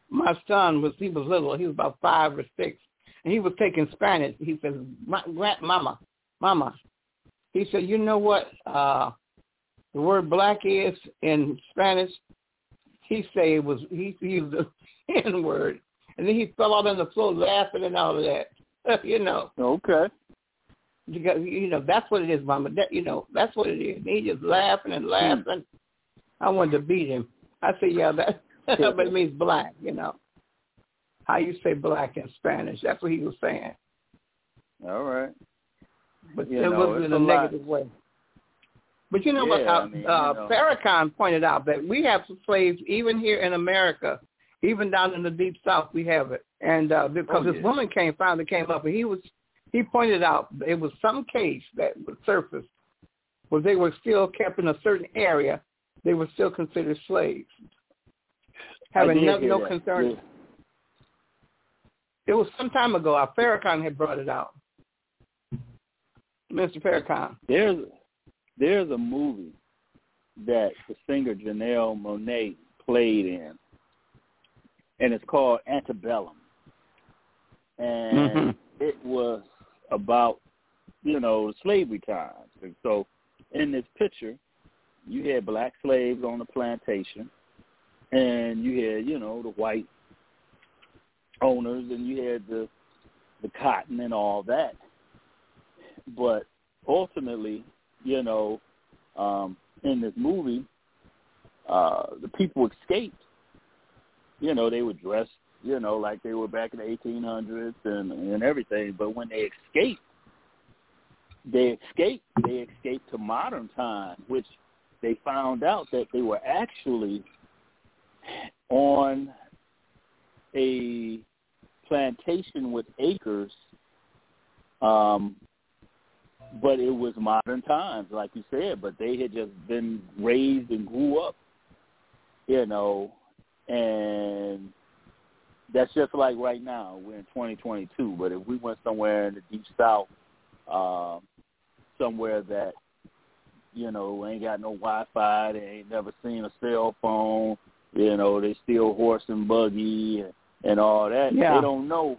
my son was he was little, he was about five or six, and he was taking Spanish. He says, "My grandmama, mama," he said, "You know what uh the word black is in Spanish?" He say it was he used the N word, and then he fell out on the floor laughing and all of that. you know, Okay. because you know that's what it is, mama. That you know that's what it is. He just laughing and hmm. laughing. I wanted to beat him. I said, yeah, that but it means black. You know, how you say black in Spanish? That's what he was saying, All right. but You it know, was it's in a, a negative way. But you know what? Uh, I mean, uh, you know. Farrakhan pointed out that we have slaves even here in America, even down in the deep south. We have it, and uh, because Oh, this woman came finally came up, and he was he pointed out it was some case that was surfaced where they were still kept in a certain area. They were still considered slaves, having no, no concern. Yeah. It was some time ago. Uh, Farrakhan had brought it out. Mr. Farrakhan. There's there's a movie that the singer Janelle Monáe played in, and it's called Antebellum, and Mhm. it was about you know slavery times. And so, in this picture, you had black slaves on the plantation, and you had you know the white owners, and you had the the cotton and all that. But ultimately, you know, um, in this movie, uh, the people escaped. You know, they were dressed, you know, like they were back in the 1800s and, and everything. But when they escaped, they escaped. They escaped to modern time, which they found out that they were actually on a plantation with acres um but it was modern times like you said but they had just been raised and grew up you know and that's just like right now we're in 2022 but if we went somewhere in the deep south um somewhere that you know ain't got no wi-fi they ain't never seen a cell phone you know they still horse and buggy and, and all that Yeah. they don't know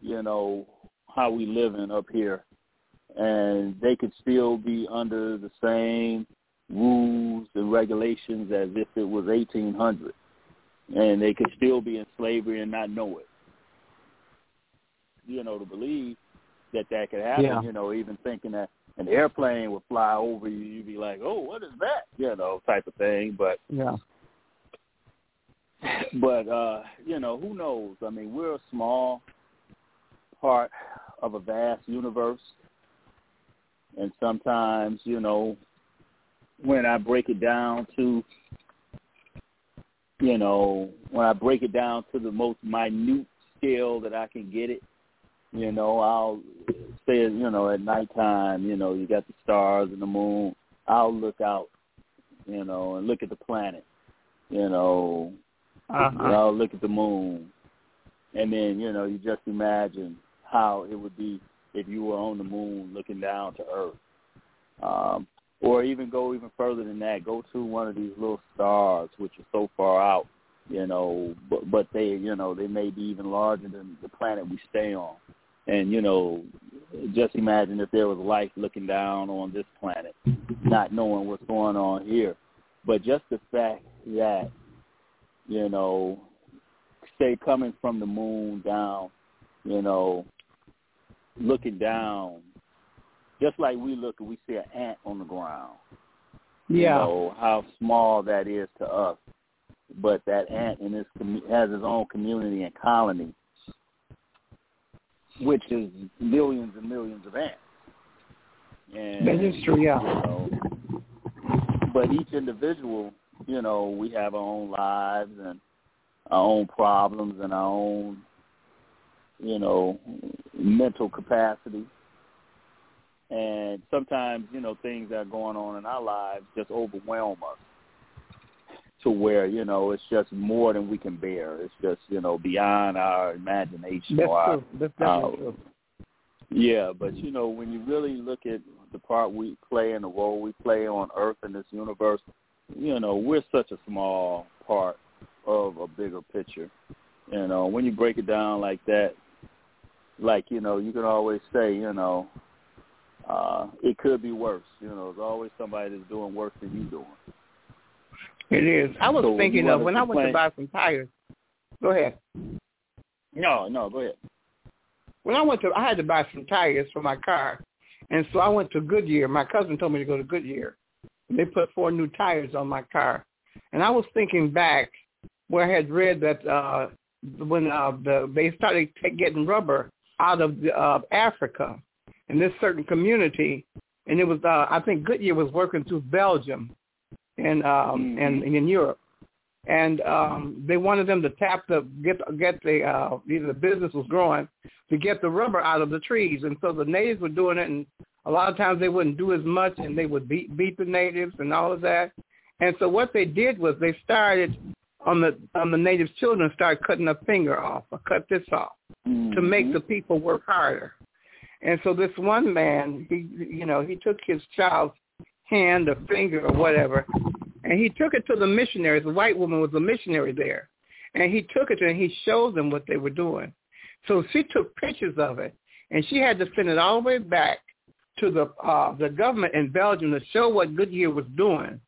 you know how we living up here and they could still be under the same rules and regulations as if it was 1800 and they could still be in slavery and not know it. You know to believe that that could happen Yeah. you know even thinking that an airplane would fly over you you'd be like oh what is that? You know type of thing. But Yeah. but uh you know who knows? I mean we're a small part of a vast universe and sometimes you know when i break it down to you know when i break it down to the most minute scale that i can get it you know i'll say you know at nighttime you know you got the stars and the moon i'll look out you know and look at the planet you know Uh-huh. know, look at the moon. And then, you know, you just imagine how it would be if you were on the moon looking down to Earth. Um, or even go even further than that. Go to one of these little stars which are so far out, you know, but but they you know, they may be even larger than the planet we stay on. And, you know, just imagine if there was life looking down on this planet, not knowing what's going on here. But just the fact that you know, say coming from the moon down, you know, looking down, just like we look and we see an ant on the ground. You Yeah. know how small that is to us, but that ant in his commu- has his own community and colony, which is millions and millions of ants. And, That is true, yeah. You know, but each individual, you know, we have our own lives and our own problems and our own you know, mental capacity. And sometimes, you know, things that are going on in our lives just overwhelm us to where, you know, it's just more than we can bear. It's just, you know, beyond our imagination. That's or true. That's definitely uh, true. Yeah, but you know, when you really look at the part we play and the role we play on Earth in this universe, you know, we're such a small part of a bigger picture. You know, when you break it down like that, like you know, you can always say, you know, uh, it could be worse. You know, there's always somebody that's doing worse than you doing. It is. I was so thinking of when I went to buy some tires. Go ahead. No, no, go ahead. When I went to, I had to buy some tires for my car, and so I went to Goodyear. My cousin told me to go to Goodyear. They put four new tires on my car, and I was thinking back where I had read that uh when uh, the, they started t- getting rubber out of uh, Africa in this certain community, and it was uh, I think Goodyear was working through Belgium and um, mm-hmm. and, and in Europe, and um, they wanted them to tap the get get the uh, either the business was growing to get the rubber out of the trees, and so the natives were doing it, and a lot of times they wouldn't do as much, and they would beat beat the natives and all of that, and so what they did was they started on the on the native children start cutting a finger off or cut this off mm-hmm. to make the people work harder. And so this one man, he you know, he took his child's hand or finger or whatever, and he took it to the missionaries. The white woman was a missionary there, and he took it to and he showed them what they were doing. So she took pictures of it, and she had to send it all the way back to the uh, the government in Belgium to show what Goodyear was doing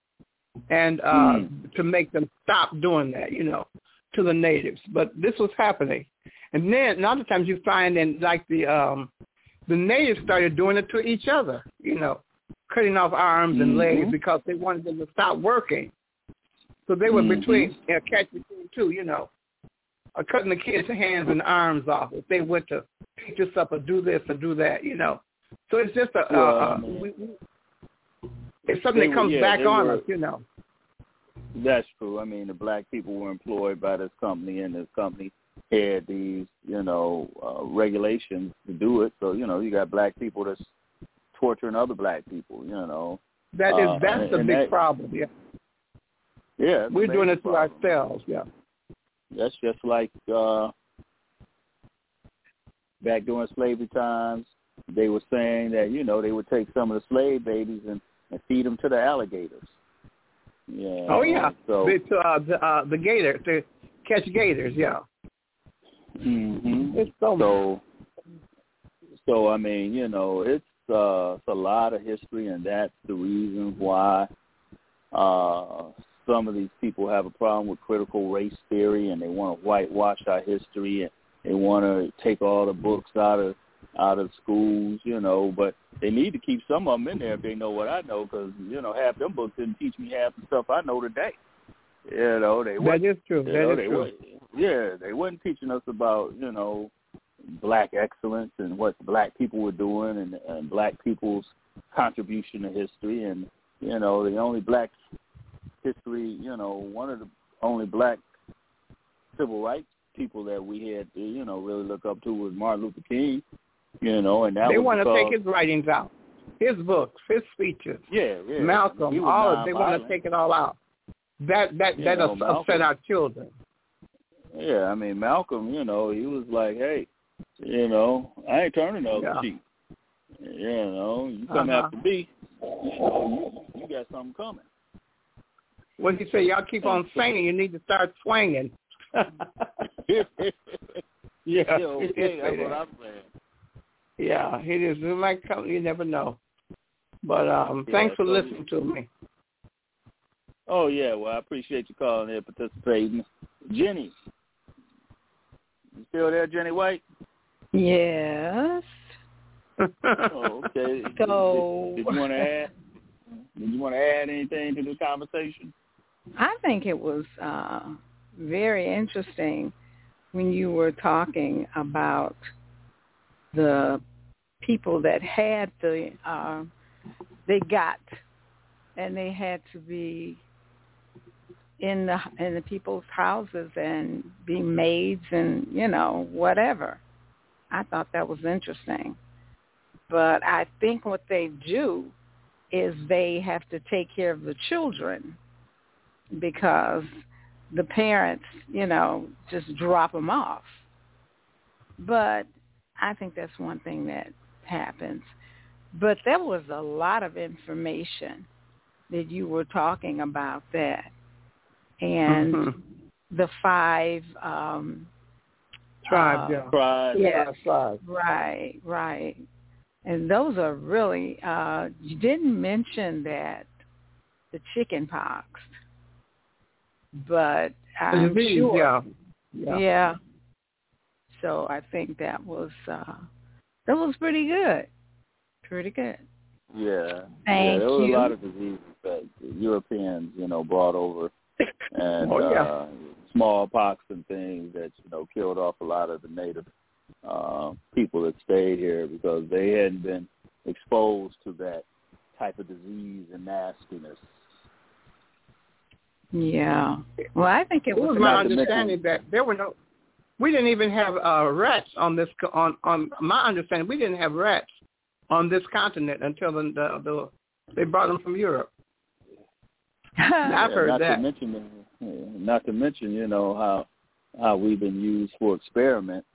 and uh, mm. to make them stop doing that, you know, to the natives. But this was happening, and then a lot of times you find in like the um, the natives started doing it to each other, you know, cutting off arms and mm-hmm. legs because they wanted them to stop working. So they were mm-hmm. between you know, catch between two, you know, or cutting the kids' hands and arms off if they went to pick this up or do this or do that, you know. So it's just a, well, uh, we, we, it's something that comes yeah, back on were, us, you know. That's true. I mean, the black people were employed by this company, and this company had these, you know, uh, regulations to do it. So, you know, you got black people that's torturing other black people. You know, that is uh, that's the big that, problem. Yeah. Yeah, we're doing it to problem. ourselves. Yeah. That's just like uh back during slavery times. They were saying that you know they would take some of the slave babies and, and feed them to the alligators. Yeah. Oh yeah. So the uh, the, uh, the gator to catch gators. Yeah. Mhm. It's so. So, so I mean, you know, it's uh, it's a lot of history, and that's the reason why uh, some of these people have a problem with critical race theory, and they want to whitewash our history, and they want to take all the books out of out of schools, you know. But they need to keep some of them in there if they know what I know, because you know half them books didn't teach me half the stuff I know today. You know, they that is true. That know, is true. Yeah, they wasn't teaching us about you know black excellence and what black people were doing and, and black people's contribution to history and you know the only black history you know one of the only black civil rights people that we had to you know really look up to was Martin Luther King you know and that they want to take his writings out his books his speeches yeah, yeah. Malcolm all of, they want to take it all out that that you that know, upset our children yeah I mean Malcolm you know he was like hey you know, I ain't turning the other yeah. cheek. You know, you come uh-huh. after me, you, know, you, you got something coming. What you say? Y'all keep on singing. You need to start swinging. yeah, yeah, okay, that's what I'm saying. Yeah, it is. It might come. You never know. But um, yeah, thanks for so, listening to me. Oh yeah, well I appreciate you calling in, participating. Jenny, you still there, Jenny White? Yes. oh, okay. So did, did you want to add? Did you want to add anything to the conversation? I think it was uh, very interesting when you were talking about the people that had the uh, they got and they had to be in the in the people's houses and be maids and you know whatever I thought that was interesting. But I think what they do is they have to take care of the children because the parents, you know, just drop them off. But I think that's one thing that happens. But there was a lot of information that you were talking about that. And mm-hmm. the five um tribes, uh, yeah. Tribes. Yeah. Right, right. And those are really uh you didn't mention that the chicken pox. But I'm sure yeah. yeah. Yeah. So I think that was uh that was pretty good. Pretty good. Yeah. Thank yeah, there was you. a lot of diseases that Europeans, you know, brought over and oh, yeah. uh smallpox and things that, you know, killed off a lot of the native uh people that stayed here because they hadn't been exposed to that type of disease and nastiness. Yeah. Well, I think it, it was, was my understanding that there were no we didn't even have uh, rats on this on on my understanding. We didn't have rats on this continent until the the, the they brought them from Europe. I've heard not that. To mention, not to mention, you know how how we've been used for experiments.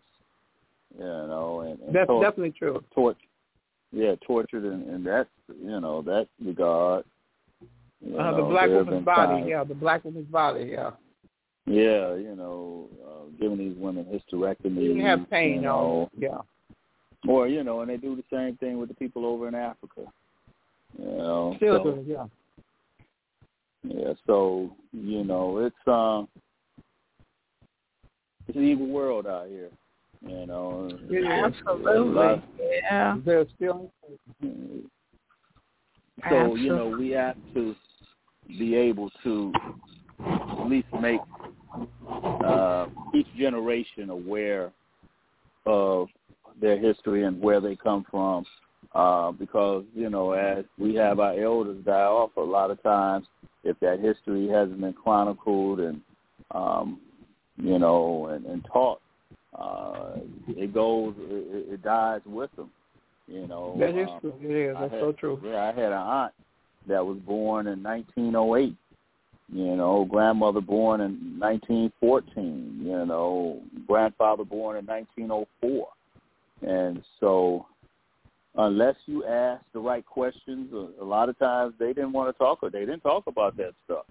You know, and, and that's tor- definitely true. Tort, yeah, tortured in, in that you know that regard. You uh, know, the black there have woman's been body, times- yeah, the black woman's body, yeah. Yeah, you know, uh, giving these women hysterectomies. You have pain, you know, yeah. Or you know, and they do the same thing with the people over in Africa. You know, Still so, do, yeah. Yeah, so you know, it's um, it's an evil world out here. You know, Absolutely. Yeah. There's still. So you know, we have to be able to at least make uh, each generation aware of their history and where they come from. Uh, because, you know, as we have our elders die off, a lot of times if that history hasn't been chronicled and, um, you know, and, and taught, uh, it goes, it, it dies with them. You know, that is um, true. It is. That's had, so true. Yeah, I had an aunt that was born in 1908 you know, grandmother born in 1914, you know, grandfather born in 1904. And so unless you ask the right questions, a, a lot of times they didn't want to talk or they didn't talk about that stuff.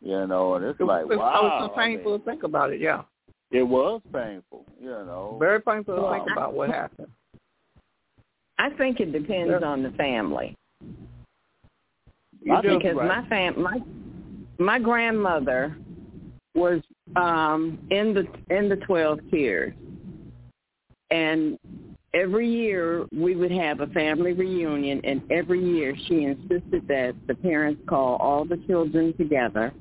You know, and it's it, like, it, wow. It was so painful I mean, to think about it, yeah. It was painful, you know. Very painful to Wow. think about what happened. I think it depends Yeah. on the family You because right. my fam my my grandmother was um in the in the 12 tiers and every year we would have a family reunion and every year she insisted that the parents call all the children together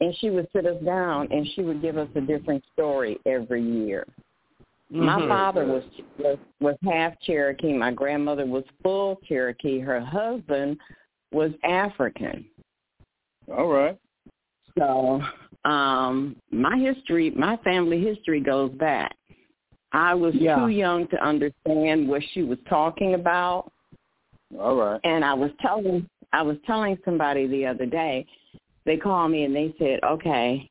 and she would sit us down and she would give us a different story every year my Mhm. father was, was was half Cherokee. My grandmother was full Cherokee. Her husband was African. All right. So um my history, my family history goes back. I was Yeah. too young to understand what she was talking about, All right. and I was telling I was telling somebody the other day. They called me and they said, "Okay,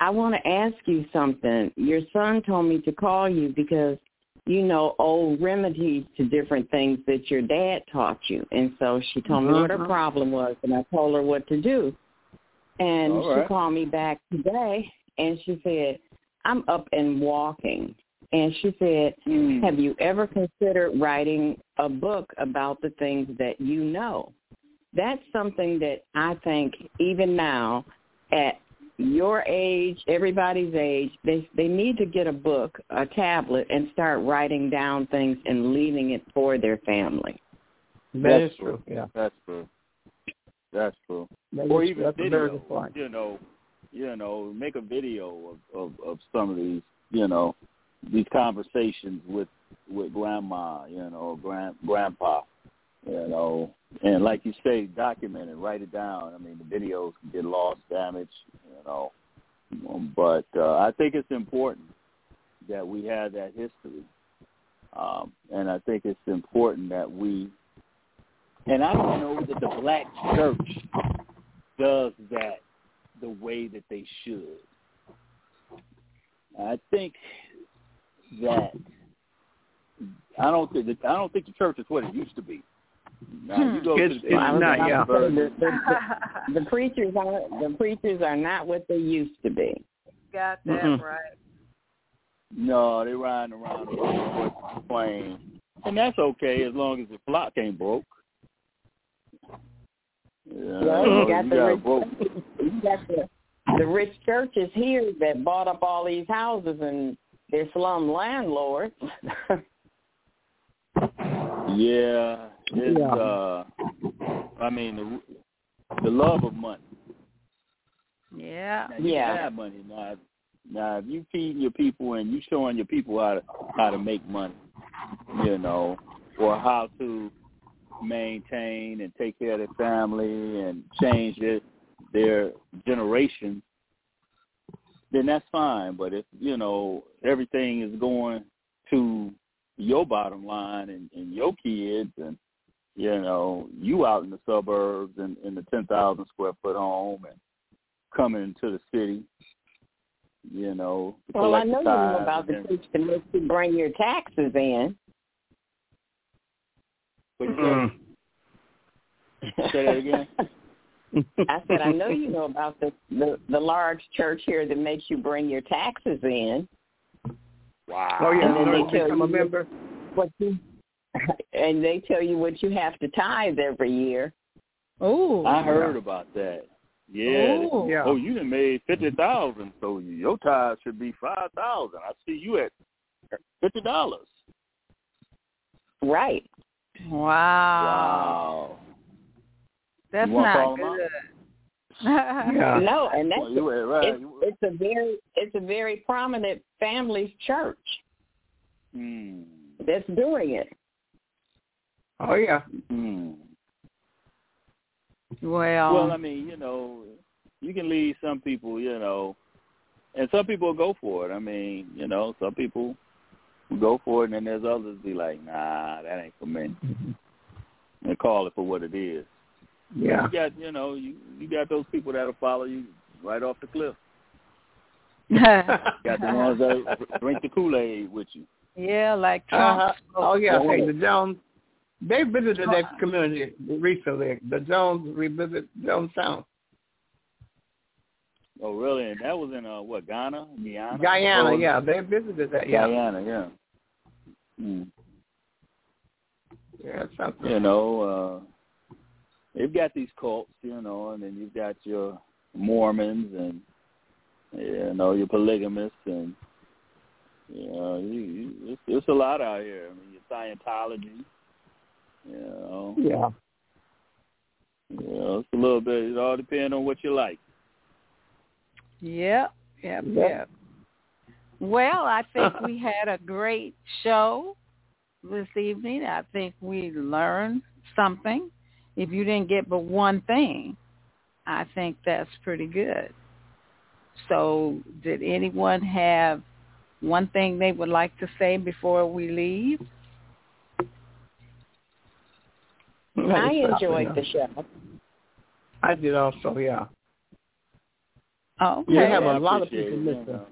I want to ask you something. Your son told me to call you because you know old remedies to different things that your dad taught you." And so she told me what her Mhm. problem was, and I told her what to do. And All she called me back today, and she said, "I'm up and walking." And she said, Mm. have you ever considered writing a book about the things that you know? That's something that I think even now at your age, everybody's age, they they need to get a book, a tablet and start writing down things and leaving it for their family. That That's is true, yeah. That's true. That's true. That or even video, very good point. you know, you know, make a video of, of, of some of these, you know, these conversations with with grandma, you know, grand grandpa, you know, and like you say, document it, write it down. I mean, the videos can get lost, damaged, you know, but uh, I think it's important that we have that history, Um, and I think it's important that we, and I don't know that the black church does that the way that they should. I think that I don't think that, I don't think the church is what it used to be. Now, you go it's, to the it's not, yeah. The, the, the preachers are the preachers are not what they used to be. Got that Mm-mm. right. No, they're riding around the plane, and that's okay as long as the flock ain't broke. Yeah, Well, you got the rich, broke. you got the the rich churches here that bought up all these houses and they're slum landlords. Yeah, it's Yeah. uh, I mean the the love of money. Yeah. Now, you Yeah. have money now. Now, if you feeding your people and you showing your people how to how to make money, you know, or how to maintain and take care of their family and change their their generation, then that's fine. But if you know everything is going to your bottom line and, and your kids and you know you out in the suburbs and in the ten thousand square foot home and coming to the city you know well, I know you know about the and- to make you bring your taxes in. But you Mm. say that again I said I know you know about the, the the large church here that makes you bring your taxes in. wow Oh yeah, And then in they order to tell become a you- member. What you and they tell you what you have to tithe every year. Oh, I heard about that yeah Ooh. Yeah. oh you done made fifty thousand so your tithe should be five thousand I see you at fifty dollars Right. Wow. wow That's You not good. Yeah. No, and that's well, you were right it's, it's a very it's a very prominent family's church Hmm. that's doing it. Oh yeah. Hmm. well, Well, I mean, you know, you can lead some people, you know, and some people go for it. I mean, you know, some people go for it, and then there's others be like, nah, that ain't for me. And call it for what it is. Yeah. You got, you know, you you got those people that'll follow you right off the cliff. Got the ones that drink the Kool Aid with you. yeah, like Trump. Uh-huh. Oh yeah. Hey, the Jones. They visited that community recently. The Jones revisited Jonestown, Oh, really? And that was in uh, what Ghana, Guyana, Guyana. Oh, Yeah, they visited that. Yeah. Guyana, yeah. Mm. Yeah, something. you know, uh they've got these cults, you know, and then you've got your Mormons and you know, your polygamists and you know, you, you it's, it's a lot out here. I mean your Scientology, you know. Yeah. You know, it's a little bit it all depends on what you like. Yep, yep, Yep. yep. Well, I think we had a great show this evening. I think we learned something. If you didn't get but one thing, I think that's pretty good. So did anyone have one thing they would like to say before we leave? I enjoyed the show. I did also. Yeah. Oh, okay. We have a lot of people it, missing. know.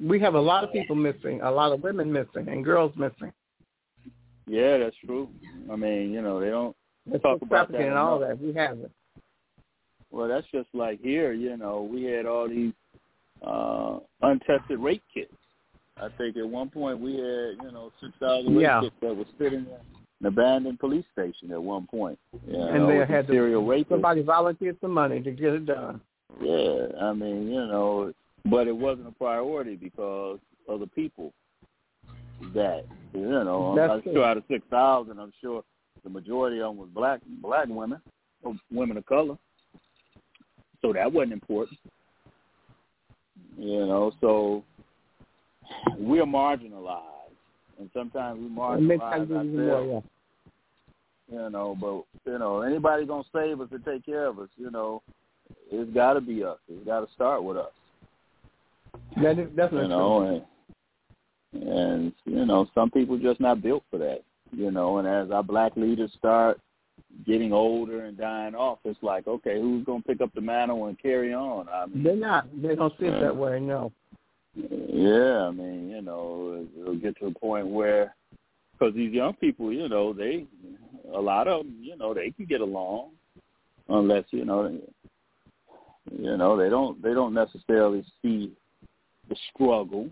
We have a lot of people missing. A lot of women missing and girls missing. Yeah, that's true. I mean, you know, they don't Let's Talk about that and all that. We have it. Well, that's just like here, you know, we had all these uh untested rape kits. I think at one point we had, you know, six thousand rape Yeah. kits that were sitting in an abandoned police station at one point. You And know, they had the to- serial rapists. Somebody volunteered some money to get it done. Yeah, I mean, you know, but it wasn't a priority because of the people that you know. That's I'm true. sure out of six thousand, I'm sure the majority of them was black black women or women of color. So that wasn't important. You know, so we're marginalized, and sometimes we marginalize do more, ourselves. yeah. You know, but you know, anybody gonna save us and take care of us, you know, it's got to be us. It's got to start with us. That is definitely You know, and and you know some people just not built for that. You know, and as our black leaders start getting older and dying off, it's like, okay, who's going to pick up the mantle and carry on? I mean, they're not. They don't see it that way. No. Yeah, I mean, you know, it'll get to a point where, because these young people, you know, they, a lot of them, you know, they can get along, unless you know, you know, they don't, they don't necessarily see the struggle.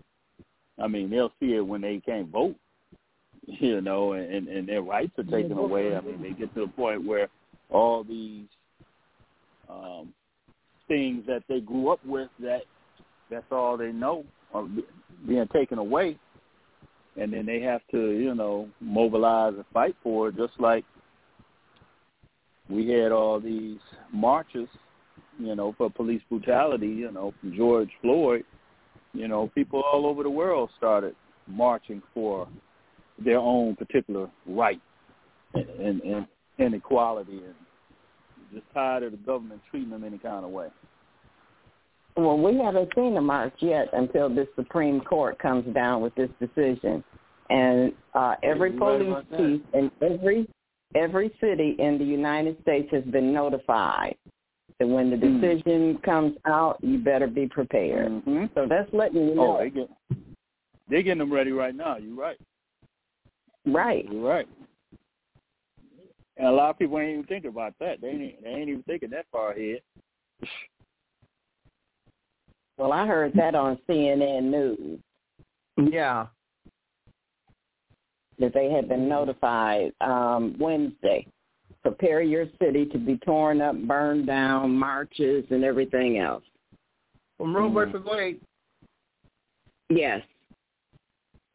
I mean, they'll see it when they can't vote, you know, and and their rights are taken away. I mean, they get to the point where all these um things that they grew up with that that's all they know are being taken away and then they have to you know mobilize and fight for it just like we had all these marches you know for police brutality you know from george floyd you know people all over the world started marching for their own particular right and and, and inequality and just tired of the government treating them any kind of way. Well, we haven't seen a march yet until this Supreme Court comes down with this decision. And uh, every police chief in every every city in the United States has been notified that when the Hmm. decision mm. comes out, you better be prepared. Mm-hmm. So that's letting you know. Oh, they get they're getting them ready right now. You're right. Right. You're right. And a lot of people ain't even thinking about that. They ain't they ain't even thinking that far ahead. Well, I heard that on CNN News Yeah. that they had been notified um, Wednesday. Prepare your city to be torn up, burned down, marches, and everything else. From Roe Mhm. versus Wade. Yes.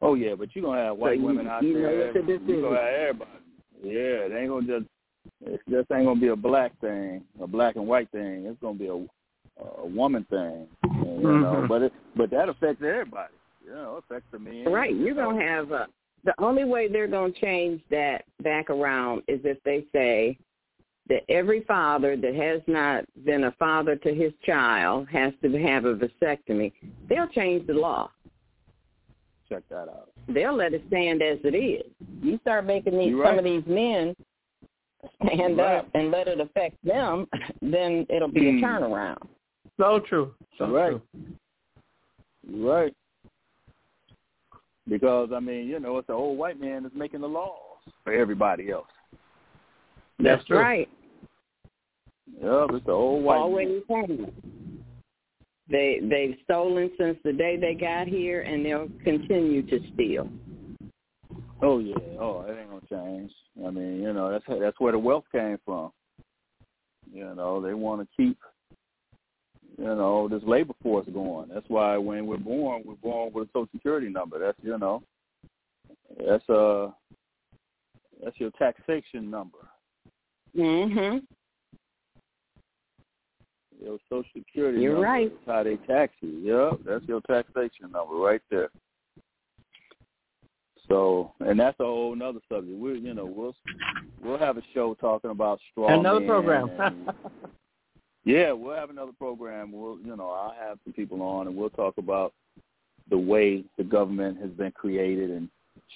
Oh yeah, but you're gonna have white you- women out you know there. You're gonna have everybody. Yeah, they ain't gonna just. It just ain't gonna be a black thing, a black and white thing. It's gonna be a a woman thing, you know. Mhm. But it but that affects everybody. You know, it affects the men. Right. You're going to have a, the only way they're going to change that back around is if they say that every father that has not been a father to his child has to have a vasectomy. They'll change the law. check that out. They'll let it stand as it is. You start making these You're some of these men stand You're up and let it affect them, then it'll be Hmm. a turnaround. So true. So right. true. Right. Because I mean, you know, it's the old white man that's making the laws for everybody else. That's true. Right. Yep, it's the old white man. Always have. They they've stolen since the day they got here, and they'll continue to steal. Oh yeah. Oh, it ain't gonna change. I mean, you know, that's that's where the wealth came from. You know, they want to keep, you know, this labor force going. That's why when we're born, we're born with a social security number. That's you know, that's uh, that's your taxation number. Mhm. Your social security You're number right. is how they tax you. Yep, that's your taxation number right there. So, and that's a whole another subject. We, you know, we'll we'll have a show talking about straw Another program. and- yeah, we'll have another program. We'll, you know, I'll have some people on, and we'll talk about the way the government has been created and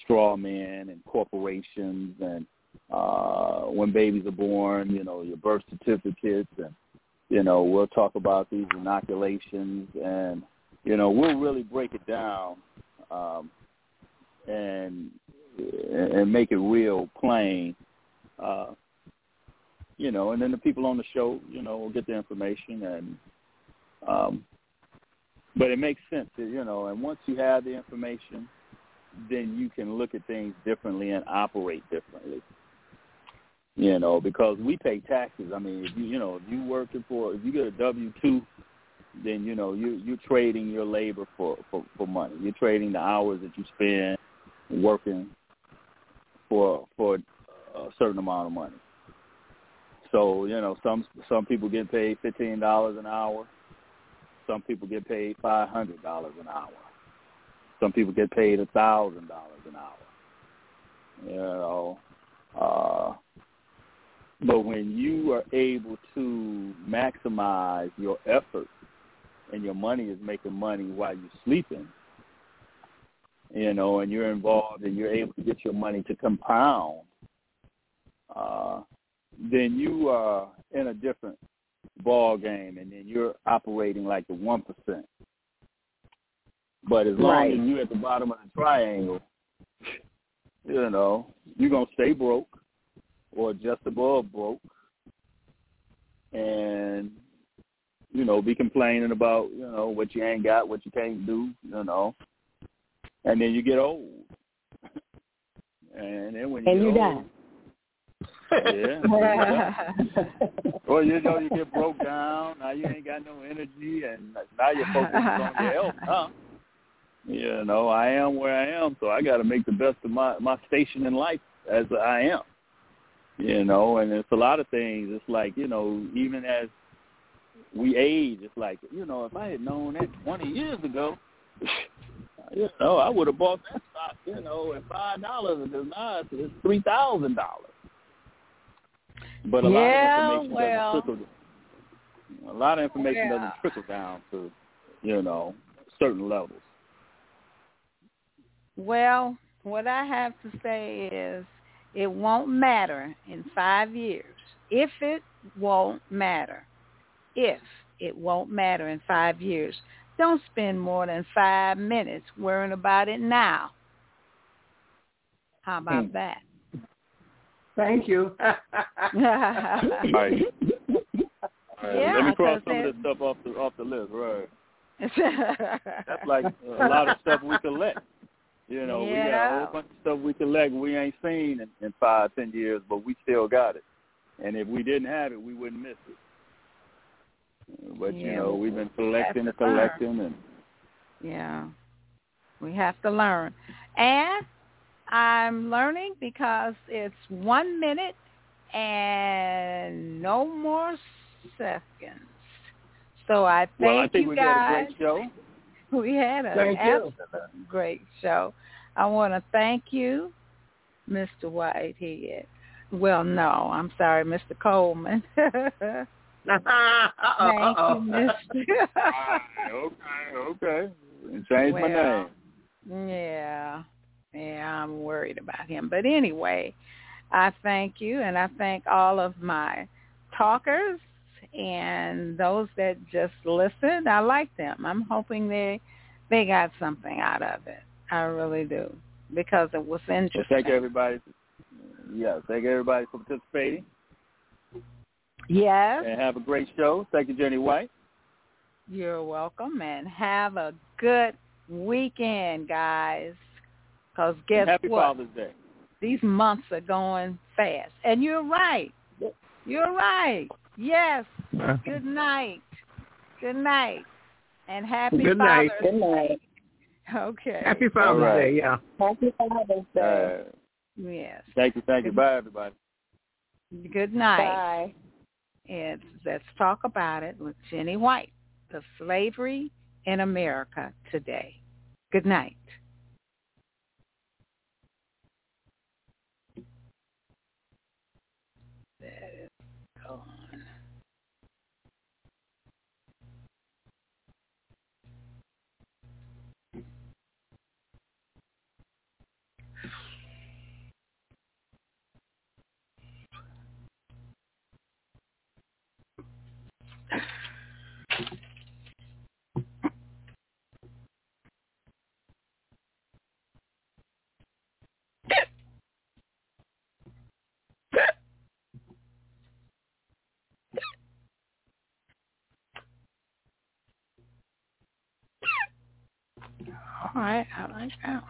straw men and corporations and uh when babies are born, you know, your birth certificates and you know, we'll talk about these inoculations and you know, we'll really break it down um and and make it real plain. Uh you know, and then the people on the show, you know, will get the information and um but it makes sense, that, you know, and once you have the information, then you can look at things differently and operate differently. You know, because we pay taxes. I mean, if you you know, if you working for if you get a W two, then you know you you're trading your labor for for for money. You're trading the hours that you spend working for for a certain amount of money. So you know, some some people get paid fifteen dollars an hour. Some people get paid five hundred dollars an hour. Some people get paid a thousand dollars an hour. You know, uh, but when you are able to maximize your effort, and your money is making money while you're sleeping, you know, and you're involved and you're able to get your money to compound, uh, then you are in a different ball game, and then you're operating like the one percent. But as long Right. as you're at the bottom of the triangle, you know, you're gonna stay broke or just above broke, and you know, be complaining about you know what you ain't got, what you can't do, you know, and then you get old, and then when you And get you old, yeah. Well, you know, you get broke down. Now you ain't got no energy, and now you're focused on your health, huh? You know, I am where I am, so I got to make the best of my my station in life as I am. You know, and it's a lot of things. It's like you know, even as we age, it's like you know, if I had known that 20 years ago, you know, I would have bought that stock, you know, at five dollars, because now it's, it's three thousand dollars. But a Yeah, lot of information well. doesn't trickle. A lot of information Yeah. doesn't trickle down to, you know, certain levels. Well, what I have to say is it won't matter in five years. If it won't matter, if it won't matter in five years, don't spend more than five minutes worrying about it now. How about Hmm. that? Thank you. All right. All right. Let me Yeah, cross 'cause some of this stuff off the off the list. Right. That's like a lot of stuff we collect. You know, we got a whole bunch of stuff we collect we ain't seen in, in five, ten years, but we still got it. And if we didn't have it, we wouldn't miss it. But you know, we've been collecting and have to learn. collecting, and Yeah. We have to learn. And I'm learning because it's one minute and no more seconds. So I thank well, I think you we guys. got a great show. We had an Thank you. great show. I want to thank you, Mr. Whitehead. Well, no, I'm sorry, Mr. Coleman. uh-oh, thank uh-oh. you, Mr. okay, okay. Change my Well, name. Yeah. Yeah, I'm worried about him. But anyway, I thank you and I thank all of my talkers and those that just listened. I like them. I'm hoping they they got something out of it. I really do. Because it was Well, interesting. thank everybody. Yeah, thank everybody for participating, Yes. and have a great show. Thank you, Jenny White. You're welcome and have a good weekend, guys. Because guess happy what? Father's Day. These months are going fast. And you're right. You're right. Yes. Good night. Good night. And happy Good night. Father's Good night. Okay. Happy Father's All right. Day, yeah. Happy Father's Day. Uh, Yes. thank you, thank you. Bye, everybody. Good night. Bye. It's Let's Talk About It with Jenny White, the slavery in America today. Good night. All right, I like that.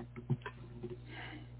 Mm-hmm.